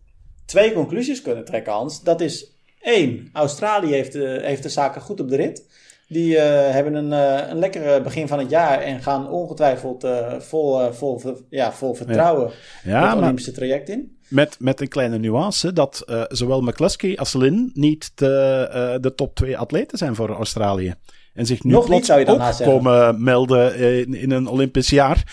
twee conclusies kunnen trekken, Hans. Dat is één, Australië heeft, heeft de zaken goed op de rit. Die hebben een, een lekkere begin van het jaar en gaan ongetwijfeld vol, vol, ja, vol vertrouwen ja. het Olympische traject in. Met, met een kleine nuance dat zowel McCluskey als Lin niet de, de top twee atleten zijn voor Australië. En zich nu Nog niet, zou je ook komen melden in, in, een Olympisch jaar.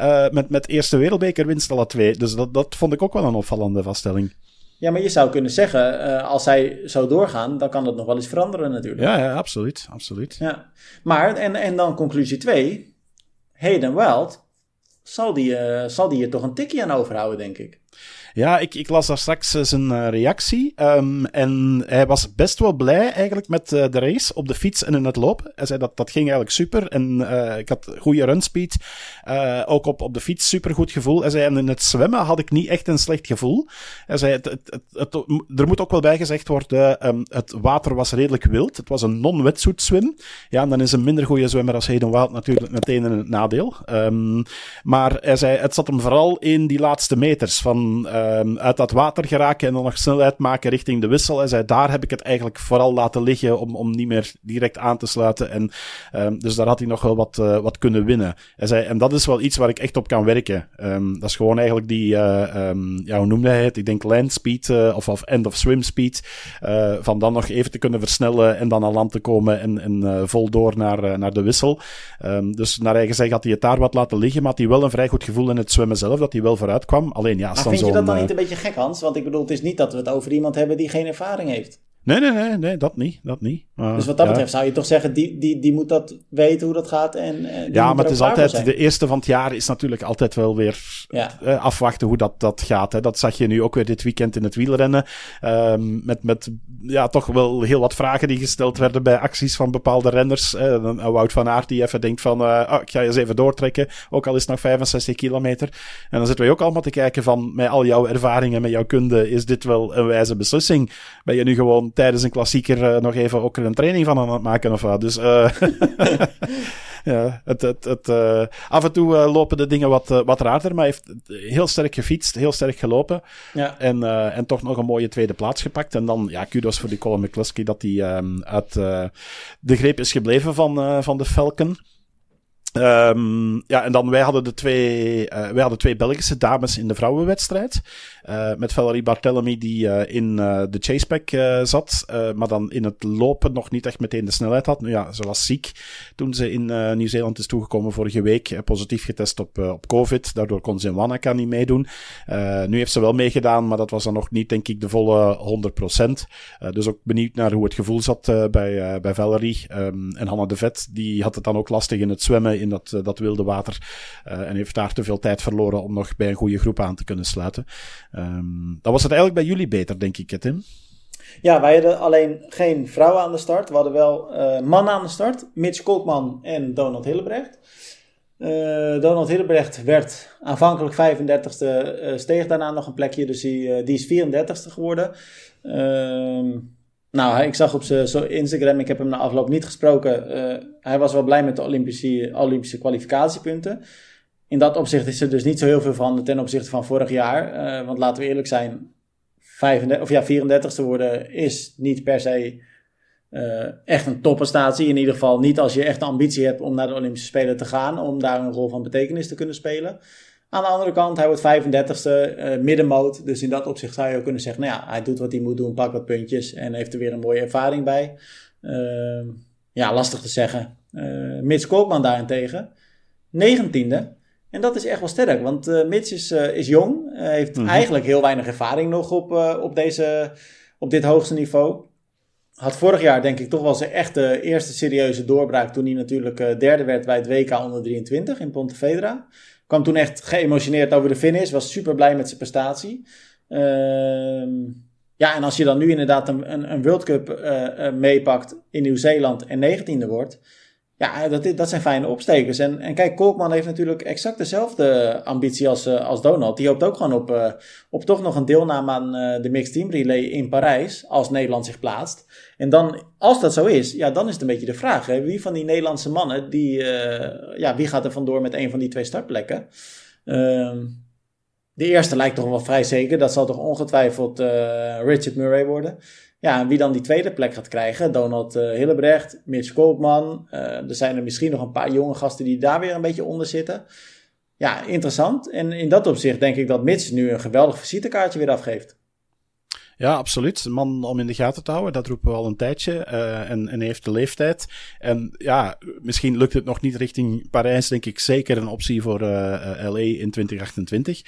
Uh, met, met eerste wereldbekerwinst alle twee. Dus dat, dat vond ik ook wel een opvallende vaststelling. Ja, maar je zou kunnen zeggen, uh, als zij zo doorgaan, dan kan dat nog wel eens veranderen natuurlijk. Ja, ja absoluut. absoluut. Ja. Maar, en, en dan conclusie 2. Hayden Wild, zal die, uh, zal die er toch een tikje aan overhouden, denk ik. Ja, ik, ik las daar straks eh, zijn uh, reactie. Um, en hij was best wel blij eigenlijk met uh, de race op de fiets en in het lopen. Hij zei dat dat ging eigenlijk super. En ik had goede runspeed. ook op, op de fiets super goed gevoel. Hij zei, en in het zwemmen had ik niet echt een slecht gevoel. Hij zei, het, het, er moet ook wel bij gezegd worden, um, het water was redelijk wild. Het was een non-wetsuit swim. Ja, en dan is een minder goede zwemmer als Hayden Wild natuurlijk meteen een nadeel. Um, maar hij zei, het zat hem vooral in die laatste meters van uit dat water geraken en dan nog snelheid maken richting de wissel. En zei, daar heb ik het eigenlijk vooral laten liggen om, om niet meer direct aan te sluiten. En, um, dus daar had hij nog wel wat, uh, wat kunnen winnen. Hij zei, en dat is wel iets waar ik echt op kan werken. Um, dat is gewoon eigenlijk die, uh, um, ja, hoe noemde hij het? Ik denk land speed uh, of, of end of swim speed. van dan nog even te kunnen versnellen en dan aan land te komen en, en vol door naar, naar de wissel. dus naar eigen zeggen had hij het daar wat laten liggen, maar had hij wel een vrij goed gevoel in het zwemmen zelf, dat hij wel vooruit kwam. Alleen ja, maar vind je dan niet een beetje gek, Hans? Want ik bedoel, het is niet dat we het over iemand hebben die geen ervaring heeft. Nee, nee, nee, nee dat niet. Dat niet. dus wat dat betreft zou je toch zeggen, die, die, die moet dat weten hoe dat gaat. En, en ja, maar het is altijd, de eerste van het jaar is natuurlijk altijd wel weer ja. uh, afwachten hoe dat, dat gaat. Hè. Dat zag je nu ook weer dit weekend in het wielrennen. Um, met, met ja, toch wel heel wat vragen die gesteld werden bij acties van bepaalde renners. Uh, Wout van Aert die even denkt van, uh, oh, ik ga eens even doortrekken. Ook al is het nog 65 kilometer. En dan zitten wij ook allemaal te kijken van, met al jouw ervaringen, met jouw kunde, is dit wel een wijze beslissing? Ben je nu gewoon tijdens een klassieker uh, nog even ook een training van aan het maken of wat. Dus uh, ja, het, het, het, uh, af en toe lopen de dingen wat, wat raarder, maar hij heeft heel sterk gefietst, heel sterk gelopen. Ja. En, en toch nog een mooie tweede plaats gepakt. En dan, ja, kudos voor die Colin McCluskey dat hij um, uit de greep is gebleven van, van de Falcon. Um, ja, en dan wij hadden de twee, uh, wij hadden twee Belgische dames in de vrouwenwedstrijd. Uh, met Valerie Barthélemy die uh, in de chasepack zat, maar dan in het lopen nog niet echt meteen de snelheid had. Nu ja, ze was ziek toen ze in Nieuw-Zeeland is toegekomen vorige week. positief getest op, op COVID, daardoor kon ze in Wanaka niet meedoen. nu heeft ze wel meegedaan, maar dat was dan nog niet, denk ik, de volle 100%. dus ook benieuwd naar hoe het gevoel zat bij, bij Valerie. Um, en Hanna de Vet, die had het dan ook lastig in het zwemmen dat, eh, dat wilde water. Uh, en heeft daar te veel tijd verloren om nog bij een goede groep aan te kunnen sluiten. Um, dan was het eigenlijk bij jullie beter, denk ik, Tim. Ja, wij hadden alleen geen vrouwen aan de start. We hadden wel uh, mannen aan de start. Mitch Kolkman en Donald Hillebrecht. Donald Hillebrecht werd aanvankelijk 35ste, uh, steeg daarna nog een plekje, dus die, die is 34ste geworden. Nou, ik zag op zijn Instagram, ik heb hem na afloop niet gesproken. Uh, hij was wel blij met de Olympische, Olympische kwalificatiepunten. In dat opzicht is er dus niet zo heel veel van ten opzichte van vorig jaar. Uh, want laten we eerlijk zijn, 35, of ja, 34ste worden is niet per se uh, echt een topprestatie. In ieder geval niet als je echt de ambitie hebt om naar de Olympische Spelen te gaan. Om daar een rol van betekenis te kunnen spelen. Aan de andere kant, hij wordt 35ste, uh, middenmoot. Dus in dat opzicht zou je ook kunnen zeggen, nou ja, hij doet wat hij moet doen, pakt wat puntjes en heeft er weer een mooie ervaring bij. Uh, ja, lastig te zeggen. Uh, Mits Koopman daarentegen, 19e. En dat is echt wel sterk, want uh, Mits is, is jong, heeft mm -hmm. eigenlijk heel weinig ervaring nog op, op, deze, op dit hoogste niveau. Had vorig jaar denk ik toch wel zijn echte eerste serieuze doorbraak toen hij natuurlijk derde werd bij het WK onder 23 in Pontevedra. Kwam toen echt geëmotioneerd over de finish. Was super blij met zijn prestatie. Ehm, ja, en als je dan nu inderdaad een, een, een World Cup uh, meepakt in Nieuw-Zeeland en 19e wordt. Ja, dat, dat zijn fijne opstekers. En, en kijk, Kolkman heeft natuurlijk exact dezelfde ambitie als, uh, als Donald. Die hoopt ook gewoon op, uh, op toch nog een deelname aan uh, de Mixed Team Relay in Parijs. Als Nederland zich plaatst. En dan, als dat zo is, ja, dan is het een beetje de vraag. Hè? Wie van die Nederlandse mannen, die, ja, wie gaat er vandoor met een van die twee startplekken? Ehm, de eerste lijkt toch wel vrij zeker. Dat zal toch ongetwijfeld Richard Murray worden. Ja, wie dan die tweede plek gaat krijgen, Donald uh, Hillebrecht, Mitch Koopman. Uh, er zijn er misschien nog een paar jonge gasten die daar weer een beetje onder zitten. Ja, interessant. En in dat opzicht denk ik dat Mitch nu een geweldig visitekaartje weer afgeeft. Ja, absoluut. Een man om in de gaten te houden, dat roepen we al een tijdje. Uh, en, en heeft de leeftijd. En ja, misschien lukt het nog niet richting Parijs, denk ik zeker een optie voor uh, LA in 2028.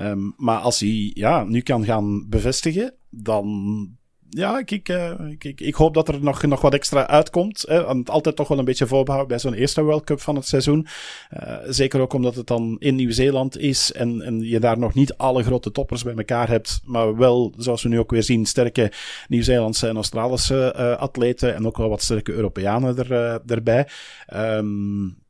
Um, maar als hij ja, nu kan gaan bevestigen, dan ja, ik, uh, ik, ik, hoop dat er nog, nog wat extra uitkomt. Hè. Altijd toch wel een beetje voorbehouden bij zo'n eerste World Cup van het seizoen. Uh, zeker ook omdat het dan in Nieuw-Zeeland is en, en je daar nog niet alle grote toppers bij elkaar hebt. Maar wel, zoals we nu ook weer zien, sterke Nieuw-Zeelandse en Australische uh, atleten. En ook wel wat sterke Europeanen er, erbij. Um,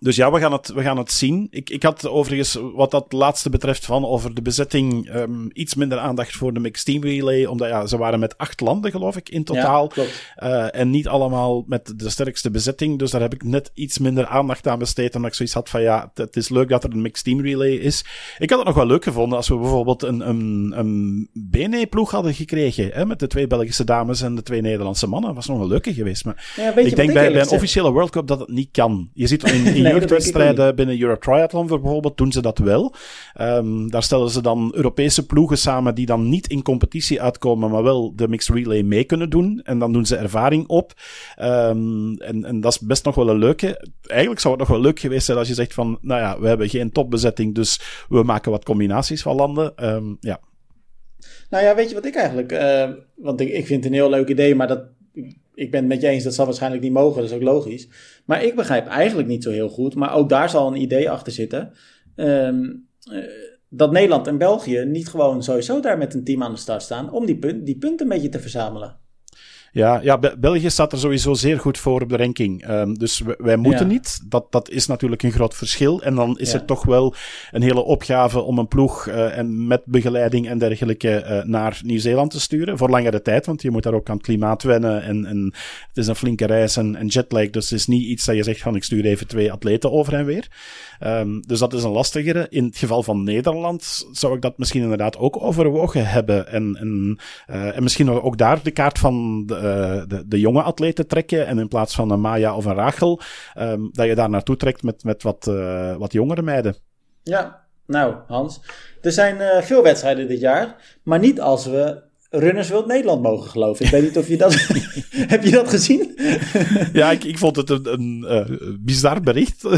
dus ja, we gaan het, we gaan het zien. Ik, ik had overigens, wat dat laatste betreft, van over de bezetting um, iets minder aandacht voor de Mixed Team Relay. Omdat ja, ze waren met acht landen, geloof ik, in totaal. Ja, uh, en niet allemaal met de sterkste bezetting. Dus daar heb ik net iets minder aandacht aan besteed. Omdat ik zoiets had van ja, het is leuk dat er een Mixed Team Relay is. Ik had het nog wel leuk gevonden als we bijvoorbeeld een, een, een BNE-ploeg hadden gekregen. Hè, met de twee Belgische dames en de twee Nederlandse mannen. Dat was nog wel leuker geweest. Maar ja, ik denk bij, bij een officiële World Cup dat het niet kan. Je ziet in, in nee, wedstrijden binnen Euro Triathlon bijvoorbeeld doen ze dat wel. Um, daar stellen ze dan Europese ploegen samen die dan niet in competitie uitkomen, maar wel de mixed relay mee kunnen doen. En dan doen ze ervaring op. Um, en, en dat is best nog wel een leuke. Eigenlijk zou het nog wel leuk geweest zijn als je zegt van, nou ja, we hebben geen topbezetting, dus we maken wat combinaties van landen. Um, ja. Nou ja, weet je wat ik eigenlijk, uh, want ik, ik vind het een heel leuk idee, maar dat ik ben het met je eens, dat zal waarschijnlijk niet mogen, dat is ook logisch. Maar ik begrijp eigenlijk niet zo heel goed, maar ook daar zal een idee achter zitten. Um, uh, dat Nederland en België niet gewoon sowieso daar met een team aan de start staan om die, die punten een beetje te verzamelen. Ja, ja, België staat er sowieso zeer goed voor op de ranking. Um, dus wij moeten niet. Dat, dat is natuurlijk een groot verschil. En dan is ja. het toch wel een hele opgave om een ploeg uh, en met begeleiding en dergelijke uh, naar Nieuw-Zeeland te sturen. Voor langere tijd, want je moet daar ook aan het klimaat wennen. En, en het is een flinke reis en, en jetlag. Dus het is niet iets dat je zegt van ik stuur even twee atleten over en weer. Um, dus dat is een lastigere. In het geval van Nederland zou ik dat misschien inderdaad ook overwogen hebben. En, en, uh, en misschien ook daar de kaart van de, de, de, jonge atleten trekken. En in plaats van een Maya of een Rachel, um, dat je daar naartoe trekt met, met wat, uh, wat jongere meiden. Ja, nou Hans, er zijn veel wedstrijden dit jaar. Maar niet als we Runners World Nederland mogen geloven. Ik weet niet of je dat... heb je dat gezien? ja, ik, ik vond het een, een uh, bizar bericht.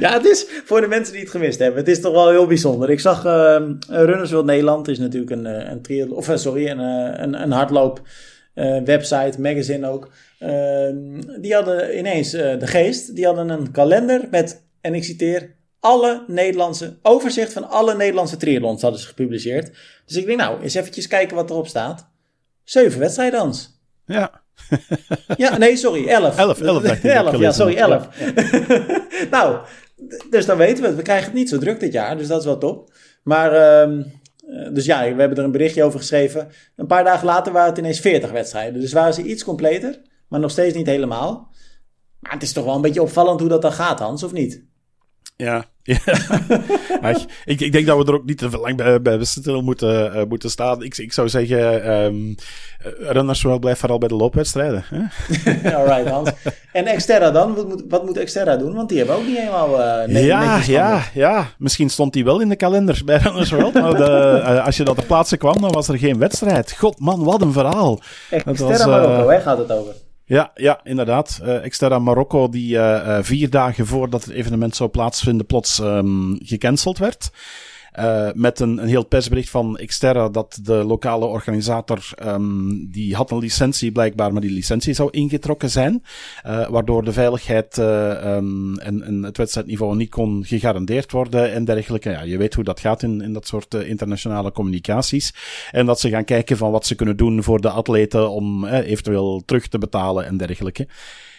ja, het is voor de mensen die het gemist hebben. Het is toch wel heel bijzonder. Ik zag uh, Runners World Nederland is natuurlijk een, eh, een trial, of sorry, een, een, een hardloop website, magazine ook. Ehm, die hadden ineens de geest. Die hadden een kalender met, en ik citeer, alle Nederlandse, overzicht van alle Nederlandse triathlons hadden ze gepubliceerd. Dus ik denk, nou, eens eventjes kijken wat erop staat. Zeven wedstrijden, Hans. Ja. ja, nee, sorry, elf. Elf, elf, elf ja, sorry, elf. nou, dus dan weten we het. We krijgen het niet zo druk dit jaar, dus dat is wel top. Maar, um, dus ja, we hebben er een berichtje over geschreven. Een paar dagen later waren het ineens 40 wedstrijden. Dus waren ze iets completer, maar nog steeds niet helemaal. Maar het is toch wel een beetje opvallend hoe dat dan gaat, Hans, of niet? Ja, ja. ik, ik denk dat we er ook niet te lang bij, bij moeten, uh, moeten staan. Ik, ik zou zeggen, um, runners wel blijft vooral bij de loopwedstrijden. Alright, Hans. En Exterra dan? Wat moet, wat moet Exterra doen? Want die hebben ook niet helemaal uh, nee, Ja, ja, ja. Misschien stond die wel in de kalender bij Runners World. maar de, uh, als je dat ter plaatse kwam, dan was er geen wedstrijd. God man, wat een verhaal. Exterra was, Marokko, hè, gaat het over. Ja, ja, inderdaad. Uh, Exterra Marokko, die uh, uh, vier dagen voordat het evenement zou plaatsvinden, plots um, gecanceld werd. Uh, met een, een heel persbericht van Xterra dat de lokale organisator, um, die had een licentie blijkbaar, maar die licentie zou ingetrokken zijn. Uh, waardoor de veiligheid uh, um, en, en het wedstrijdniveau niet kon gegarandeerd worden en dergelijke. Ja, je weet hoe dat gaat in, in dat soort internationale communicaties. En dat ze gaan kijken van wat ze kunnen doen voor de atleten om eventueel terug te betalen en dergelijke.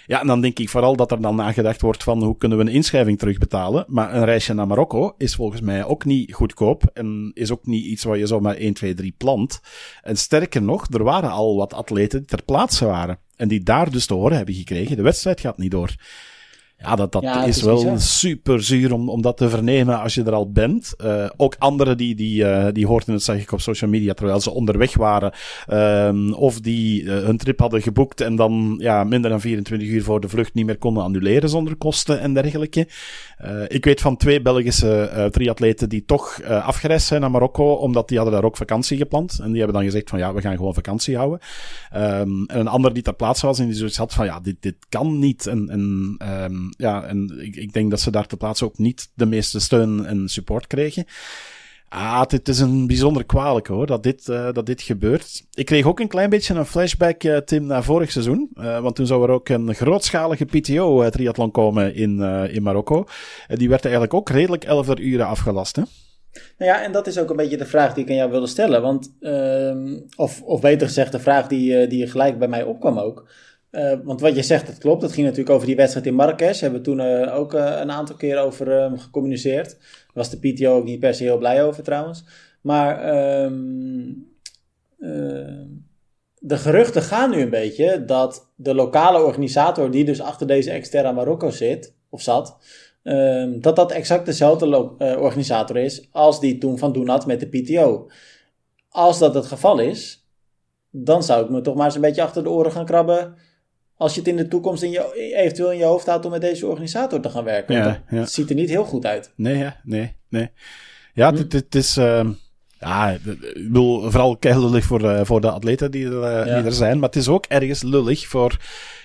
Ja, en dan denk ik vooral dat er dan nagedacht wordt van hoe kunnen we een inschrijving terugbetalen. Maar een reisje naar Marokko is volgens mij ook niet goedkoop en is ook niet iets waar je zomaar 1, 2, 3 plant. En sterker nog, er waren al wat atleten die ter plaatse waren. En die daar dus te horen hebben gekregen, de wedstrijd gaat niet door. Ja, dat, dat is, wel super zuur om, om dat te vernemen als je er al bent. Uh, ook anderen die, die, uh, die hoorden het, zeg ik, op social media terwijl ze onderweg waren. Um, of die uh, hun trip hadden geboekt en dan ja, minder dan 24 uur voor de vlucht niet meer konden annuleren zonder kosten en dergelijke. ik weet van twee Belgische triatleten die toch afgereisd zijn naar Marokko, omdat die hadden daar ook vakantie gepland. En die hebben dan gezegd van ja, we gaan gewoon vakantie houden. Um, en een ander die ter plaatse was en die zoiets had van ja, dit, dit kan niet. En, en um, ja, en ik, ik denk dat ze daar ter plaatse ook niet de meeste steun en support kregen. Ah, het is een bijzonder kwalijk hoor, dat dit, uh, dat dit gebeurt. Ik kreeg ook een klein beetje een flashback, uh, Tim, naar vorig seizoen. Uh, want toen zou er ook een grootschalige PTO-triathlon komen in, in Marokko. die werd eigenlijk ook redelijk 11 uren afgelast, hè? Nou ja, en dat is ook een beetje de vraag die ik aan jou wilde stellen. Want, ehm, of, of beter gezegd, de vraag die, die gelijk bij mij opkwam ook. Uh, want wat je zegt, dat klopt. Dat ging natuurlijk over die wedstrijd in Marrakesh. Hebben we toen uh, ook uh, een aantal keer over uh, gecommuniceerd. Daar was de PTO ook niet per se heel blij over trouwens. Maar um, de geruchten gaan nu een beetje dat de lokale organisator, die dus achter deze Exterra Marokko zit, of zat, um, dat dat exact dezelfde organisator is als die toen van doen had met de PTO. Als dat het geval is, dan zou ik me toch maar eens een beetje achter de oren gaan krabben als je het in de toekomst in je, eventueel in je hoofd houdt om met deze organisator te gaan werken. Ja, Het ziet er niet heel goed uit. Nee, ja, nee, nee. Ja, hm? het, is... Uh, ja, ik bedoel, vooral lullig voor, uh, voor de atleten die er, die er zijn. Maar het is ook ergens lullig voor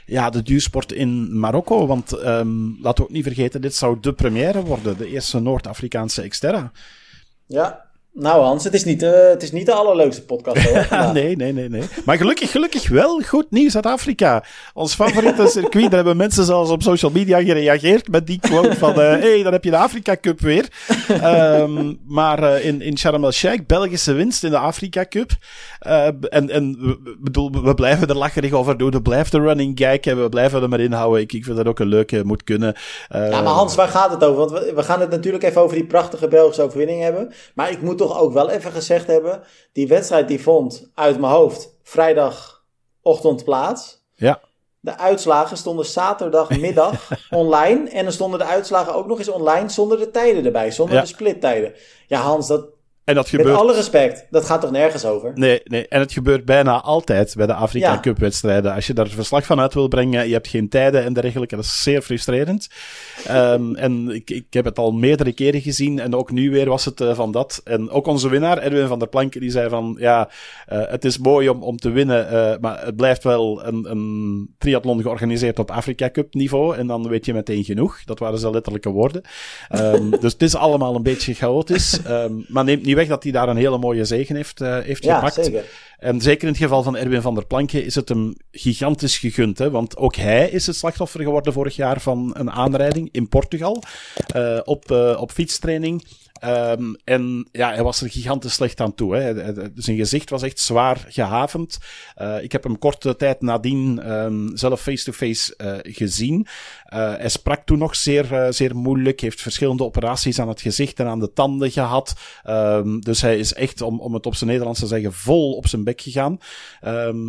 ja, de duursport in Marokko. Want um, laten we ook niet vergeten, dit zou de première worden. De eerste Noord-Afrikaanse Xterra. Ja, nou Hans, het is niet, uh, het is niet de allerleukste podcast hoor. nee, nee, nee, nee. Maar gelukkig, gelukkig wel goed nieuws uit Afrika. Ons favoriete circuit, daar hebben mensen zelfs op social media gereageerd met die quote van hé, uh, hey, dan heb je de Afrika Cup weer. um, maar uh, in, in Sharm el-Sheikh, Belgische winst in de Afrika Cup. en en we, bedoel, we blijven er lacherig over doen. We blijven de running gag en we blijven er maar inhouden. Ik, ik vind dat ook een leuke, moet kunnen. ja, maar Hans, waar gaat het over? Want we, we gaan het natuurlijk even over die prachtige Belgische overwinning hebben. Maar ik moet toch ook wel even gezegd hebben. Die wedstrijd die vond uit mijn hoofd vrijdagochtend plaats. Ja. De uitslagen stonden zaterdagmiddag online. En dan stonden de uitslagen ook nog eens online zonder de tijden erbij. Zonder de splittijden. Ja, Hans, dat, en dat gebeurt... Met alle respect, dat gaat toch nergens over? Nee, nee, en het gebeurt bijna altijd bij de Afrika Cup wedstrijden. Als je daar verslag van uit wil brengen, je hebt geen tijden en dergelijke, dat is zeer frustrerend. um, en ik, ik heb het al meerdere keren gezien en ook nu weer was het uh, van dat. En ook onze winnaar, Erwin van der Planken, die zei van, ja, uh, het is mooi om, om te winnen, uh, maar het blijft wel een, een triathlon georganiseerd op Afrika Cup niveau en dan weet je meteen genoeg. Dat waren zijn letterlijke woorden. Um, dus het is allemaal een beetje chaotisch, um, maar neemt niet weg dat hij daar een hele mooie zegen heeft, uh, heeft ja, gepakt. Zeker. En zeker in het geval van Erwin van der Planke is het hem gigantisch gegund. Hè? Want ook hij is het slachtoffer geworden vorig jaar van een aanrijding in Portugal. Uh, op, uh, op fietstraining. Um, en ja, hij was er gigantisch slecht aan toe. Hè. Zijn gezicht was echt zwaar gehavend. Uh, ik heb hem korte tijd nadien um, zelf face-to-face -face, uh, gezien. Uh, hij sprak toen nog zeer, zeer moeilijk. Heeft verschillende operaties aan het gezicht en aan de tanden gehad. Um, dus hij is echt, om, om het op zijn Nederlands te zeggen, vol op zijn bek gegaan.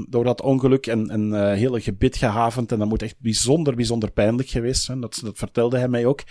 door dat ongeluk en een hele gebit gehavend. En dat moet echt bijzonder, bijzonder pijnlijk geweest zijn. Dat, dat vertelde hij mij ook.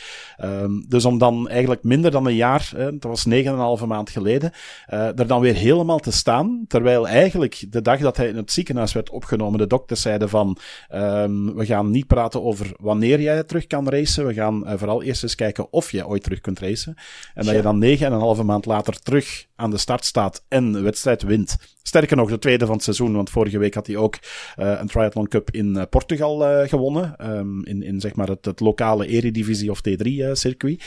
dus om dan eigenlijk minder dan een jaar dat was negen en een halve maand geleden, uh, er dan weer helemaal te staan. Terwijl eigenlijk de dag dat hij in het ziekenhuis werd opgenomen, de dokters zeiden van, um, we gaan niet praten over wanneer jij terug kan racen. We gaan uh, vooral eerst eens kijken of je ooit terug kunt racen. En dat je dan negen en een halve maand later terug aan de start staat en de wedstrijd wint. Sterker nog, de tweede van het seizoen, want vorige week had hij ook uh, een Triathlon Cup in uh, Portugal uh, gewonnen. Um, in, in zeg maar het, het lokale Eredivisie of T3-circuit.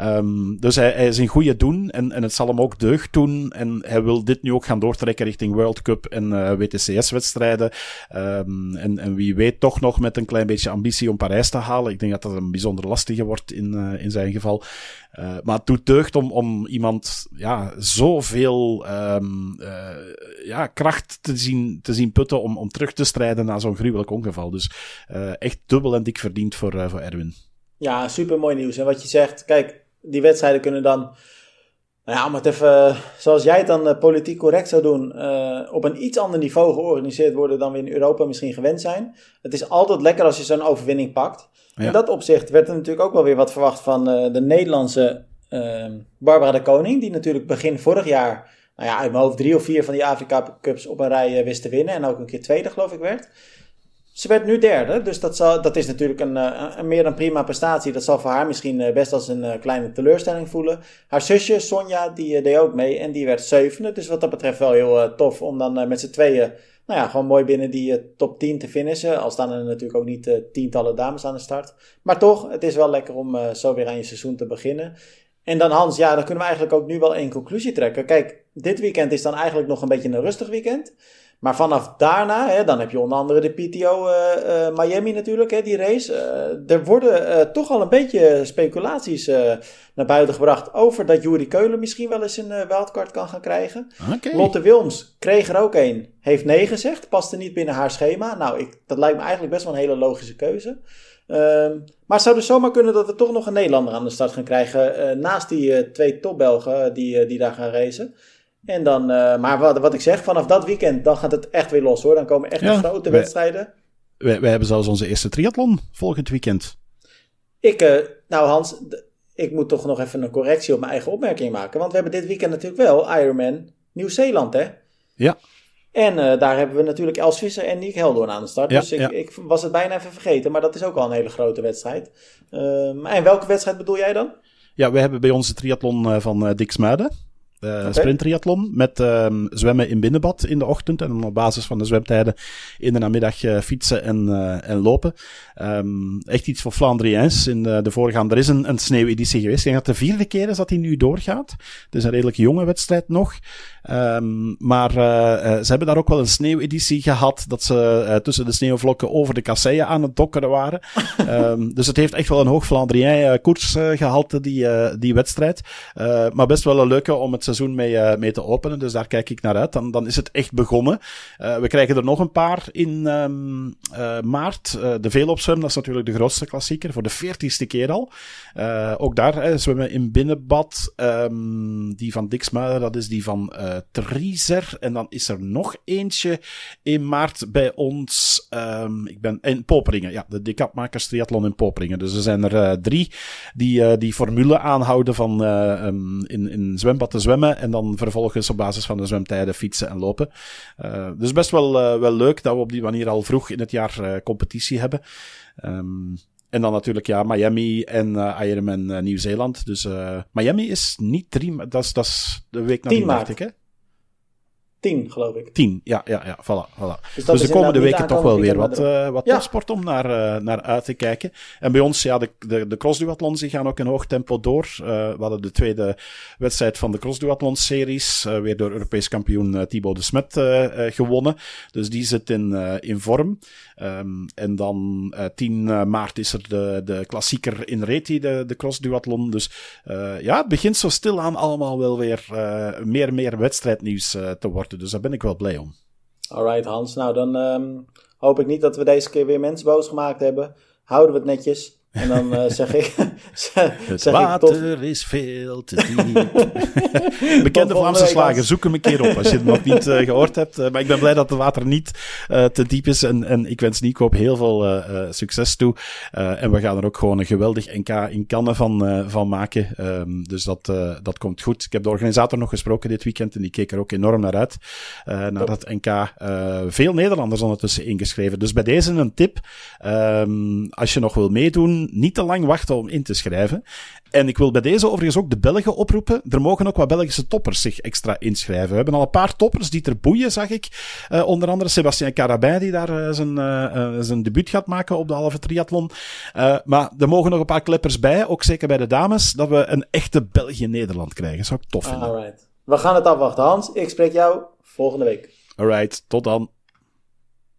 Um, dus hij, is een goede doen en, en het zal hem ook deugd doen. En hij wil dit nu ook gaan doortrekken richting World Cup en WTCS-wedstrijden. Um, en, en wie weet toch nog met een klein beetje ambitie om Parijs te halen. Ik denk dat dat een bijzonder lastige wordt in, in zijn geval. Maar het doet deugd om, om iemand ja, zoveel ja, kracht te zien, te zien putten om, om terug te strijden na zo'n gruwelijk ongeval. Dus uh, echt dubbel en dik verdiend voor, voor Erwin. Ja, super mooi nieuws. En wat je zegt, kijk, die wedstrijden kunnen dan Nou ja, om het even, zoals jij het dan politiek correct zou doen, op een iets ander niveau georganiseerd worden dan we in Europa misschien gewend zijn. Het is altijd lekker als je zo'n overwinning pakt. In dat opzicht werd er natuurlijk ook wel weer wat verwacht van de Nederlandse Barbara de Koning, die natuurlijk begin vorig jaar nou ja, uit mijn hoofd drie of vier van die Afrika Cups op een rij uh, wist te winnen. En ook een keer tweede, geloof ik, werd. Ze werd nu derde, dus dat, zal, dat is natuurlijk een, eh, een, meer dan prima prestatie. Dat zal voor haar misschien eh, best als een kleine teleurstelling voelen. Haar zusje Sonja, die deed ook mee en die werd zevende. Dus wat dat betreft wel heel tof om dan met z'n tweeën, nou ja, gewoon mooi binnen die top 10 te finishen. Al staan er natuurlijk ook niet tientallen dames aan de start. Maar toch, het is wel lekker om zo weer aan je seizoen te beginnen. En dan Hans, ja, dan kunnen we eigenlijk ook nu wel één conclusie trekken. Kijk, dit weekend is dan eigenlijk nog een beetje een rustig weekend. Maar vanaf daarna, hè, dan heb je onder andere de PTO uh, uh, Miami natuurlijk, hè, die race. Uh, er worden toch al een beetje speculaties naar buiten gebracht over dat Jury Keulen misschien wel eens een wildcard kan gaan krijgen. Okay. Lotte Wilms kreeg er ook een, heeft nee gezegd, paste niet binnen haar schema. Nou, ik, dat lijkt me eigenlijk best wel een hele logische keuze. Ehm, maar het zou dus zomaar kunnen dat we toch nog een Nederlander aan de start gaan krijgen. naast die twee topbelgen die, die daar gaan racen. En dan, uh, maar wat, wat ik zeg, vanaf dat weekend, dan gaat het echt weer los hoor. Dan komen echt ja, grote wedstrijden. We wij, hebben zelfs onze eerste triathlon volgend weekend. Ik, uh, nou Hans, ik moet toch nog even een correctie op mijn eigen opmerking maken. Want we hebben dit weekend natuurlijk wel Ironman Nieuw-Zeeland, hè? Ja. En uh, daar hebben we natuurlijk Els Visser en Nick Heldoorn aan de start. Ja, dus ik, ja. ik, was het bijna even vergeten, maar dat is ook al een hele grote wedstrijd. Uh, en welke wedstrijd bedoel jij dan? Ja, we hebben bij onze triathlon van Dick Smuiden. Uh, okay. Sprinttriathlon met um, zwemmen in binnenbad in de ochtend en op basis van de zwemtijden in de namiddag uh, fietsen en, uh, en lopen. Um, echt iets voor Flandriëns. In de, de voorgaande, er is een, een sneeuweditie geweest. Ik denk dat de vierde keer is dat hij nu doorgaat. Het is een redelijk jonge wedstrijd nog. Um, maar ze hebben daar ook wel een sneeuweditie gehad dat ze tussen de sneeuwvlokken over de kasseien aan het dokkeren waren. dus het heeft echt wel een hoog Flandrien koers gehalte, die, die wedstrijd. maar best wel een leuke om het seizoen mee, mee te openen. Dus daar kijk ik naar uit. Dan, dan is het echt begonnen. We krijgen er nog een paar in um, uh, maart. de Veelopzwem, dat is natuurlijk de grootste klassieker. Voor de veertigste keer al. ook daar zwemmen in binnenbad. Um, die van Dixmuiden, dat is die van Triezer. En dan is er nog eentje in maart bij ons. Um, ik ben in Poperingen. Ja, de Decatmakers Triathlon in Poperingen. Dus er zijn er drie die die formule aanhouden van um, in, in zwembad te zwemmen en dan vervolgens op basis van de zwemtijden fietsen en lopen. Uh, dus best wel, uh, wel leuk dat we op die manier al vroeg in het jaar uh, competitie hebben. Um, en dan natuurlijk ja, Miami en Ironman Nieuw-Zeeland. Dus Miami is niet drie, dat is, dat is de week na maart. ik hè? Tien, geloof ik. Tien, ja, ja, ja, voilà. voilà. Dus, dus de komende weken toch wel weer wat, uh, wat ja. topsport om naar, uh, naar uit te kijken. En bij ons, ja, de, de, de crossduathlons die gaan ook in hoog tempo door. Uh, we hadden de tweede wedstrijd van de crossduathlon-series, weer door Europees kampioen Thibaut de Smet gewonnen. Dus die zit in, in vorm. Um, en dan 10 maart is er de, de klassieker in Reti, de, de crossduathlon. Dus ja, het begint zo stilaan allemaal wel weer meer en meer wedstrijdnieuws te worden. Dus daar ben ik wel blij om. Alright Hans, nou dan um, hoop ik niet dat we deze keer weer mensen boos gemaakt hebben. Houden we het netjes. En dan uh, zeg ik. het zeg water ik is veel te diep. Bekende Vlaamse slager, zoek hem een keer op als je het nog niet uh, gehoord hebt. Uh, maar ik ben blij dat het water niet te diep is. En, en ik wens Nico heel veel succes toe. en we gaan er ook gewoon een geweldig NK in kannen van, van maken. Um, dus dat, dat komt goed. Ik heb de organisator nog gesproken dit weekend en die keek er ook enorm naar uit. naar dat NK. veel Nederlanders ondertussen ingeschreven. Dus bij deze een tip. Um, als je nog wil meedoen niet te lang wachten om in te schrijven. En ik wil bij deze overigens ook de Belgen oproepen. Er mogen ook wat Belgische toppers zich extra inschrijven. We hebben al een paar toppers die er boeien, zag ik. Uh, onder andere Sebastien Carabin, die daar uh, zijn, uh, zijn debuut gaat maken op de halve triathlon. maar er mogen nog een paar kleppers bij, ook zeker bij de dames, dat we een echte België-Nederland krijgen. Zou ik tof vinden. Alright. We gaan het afwachten, Hans. Ik spreek jou volgende week. Alright, tot dan.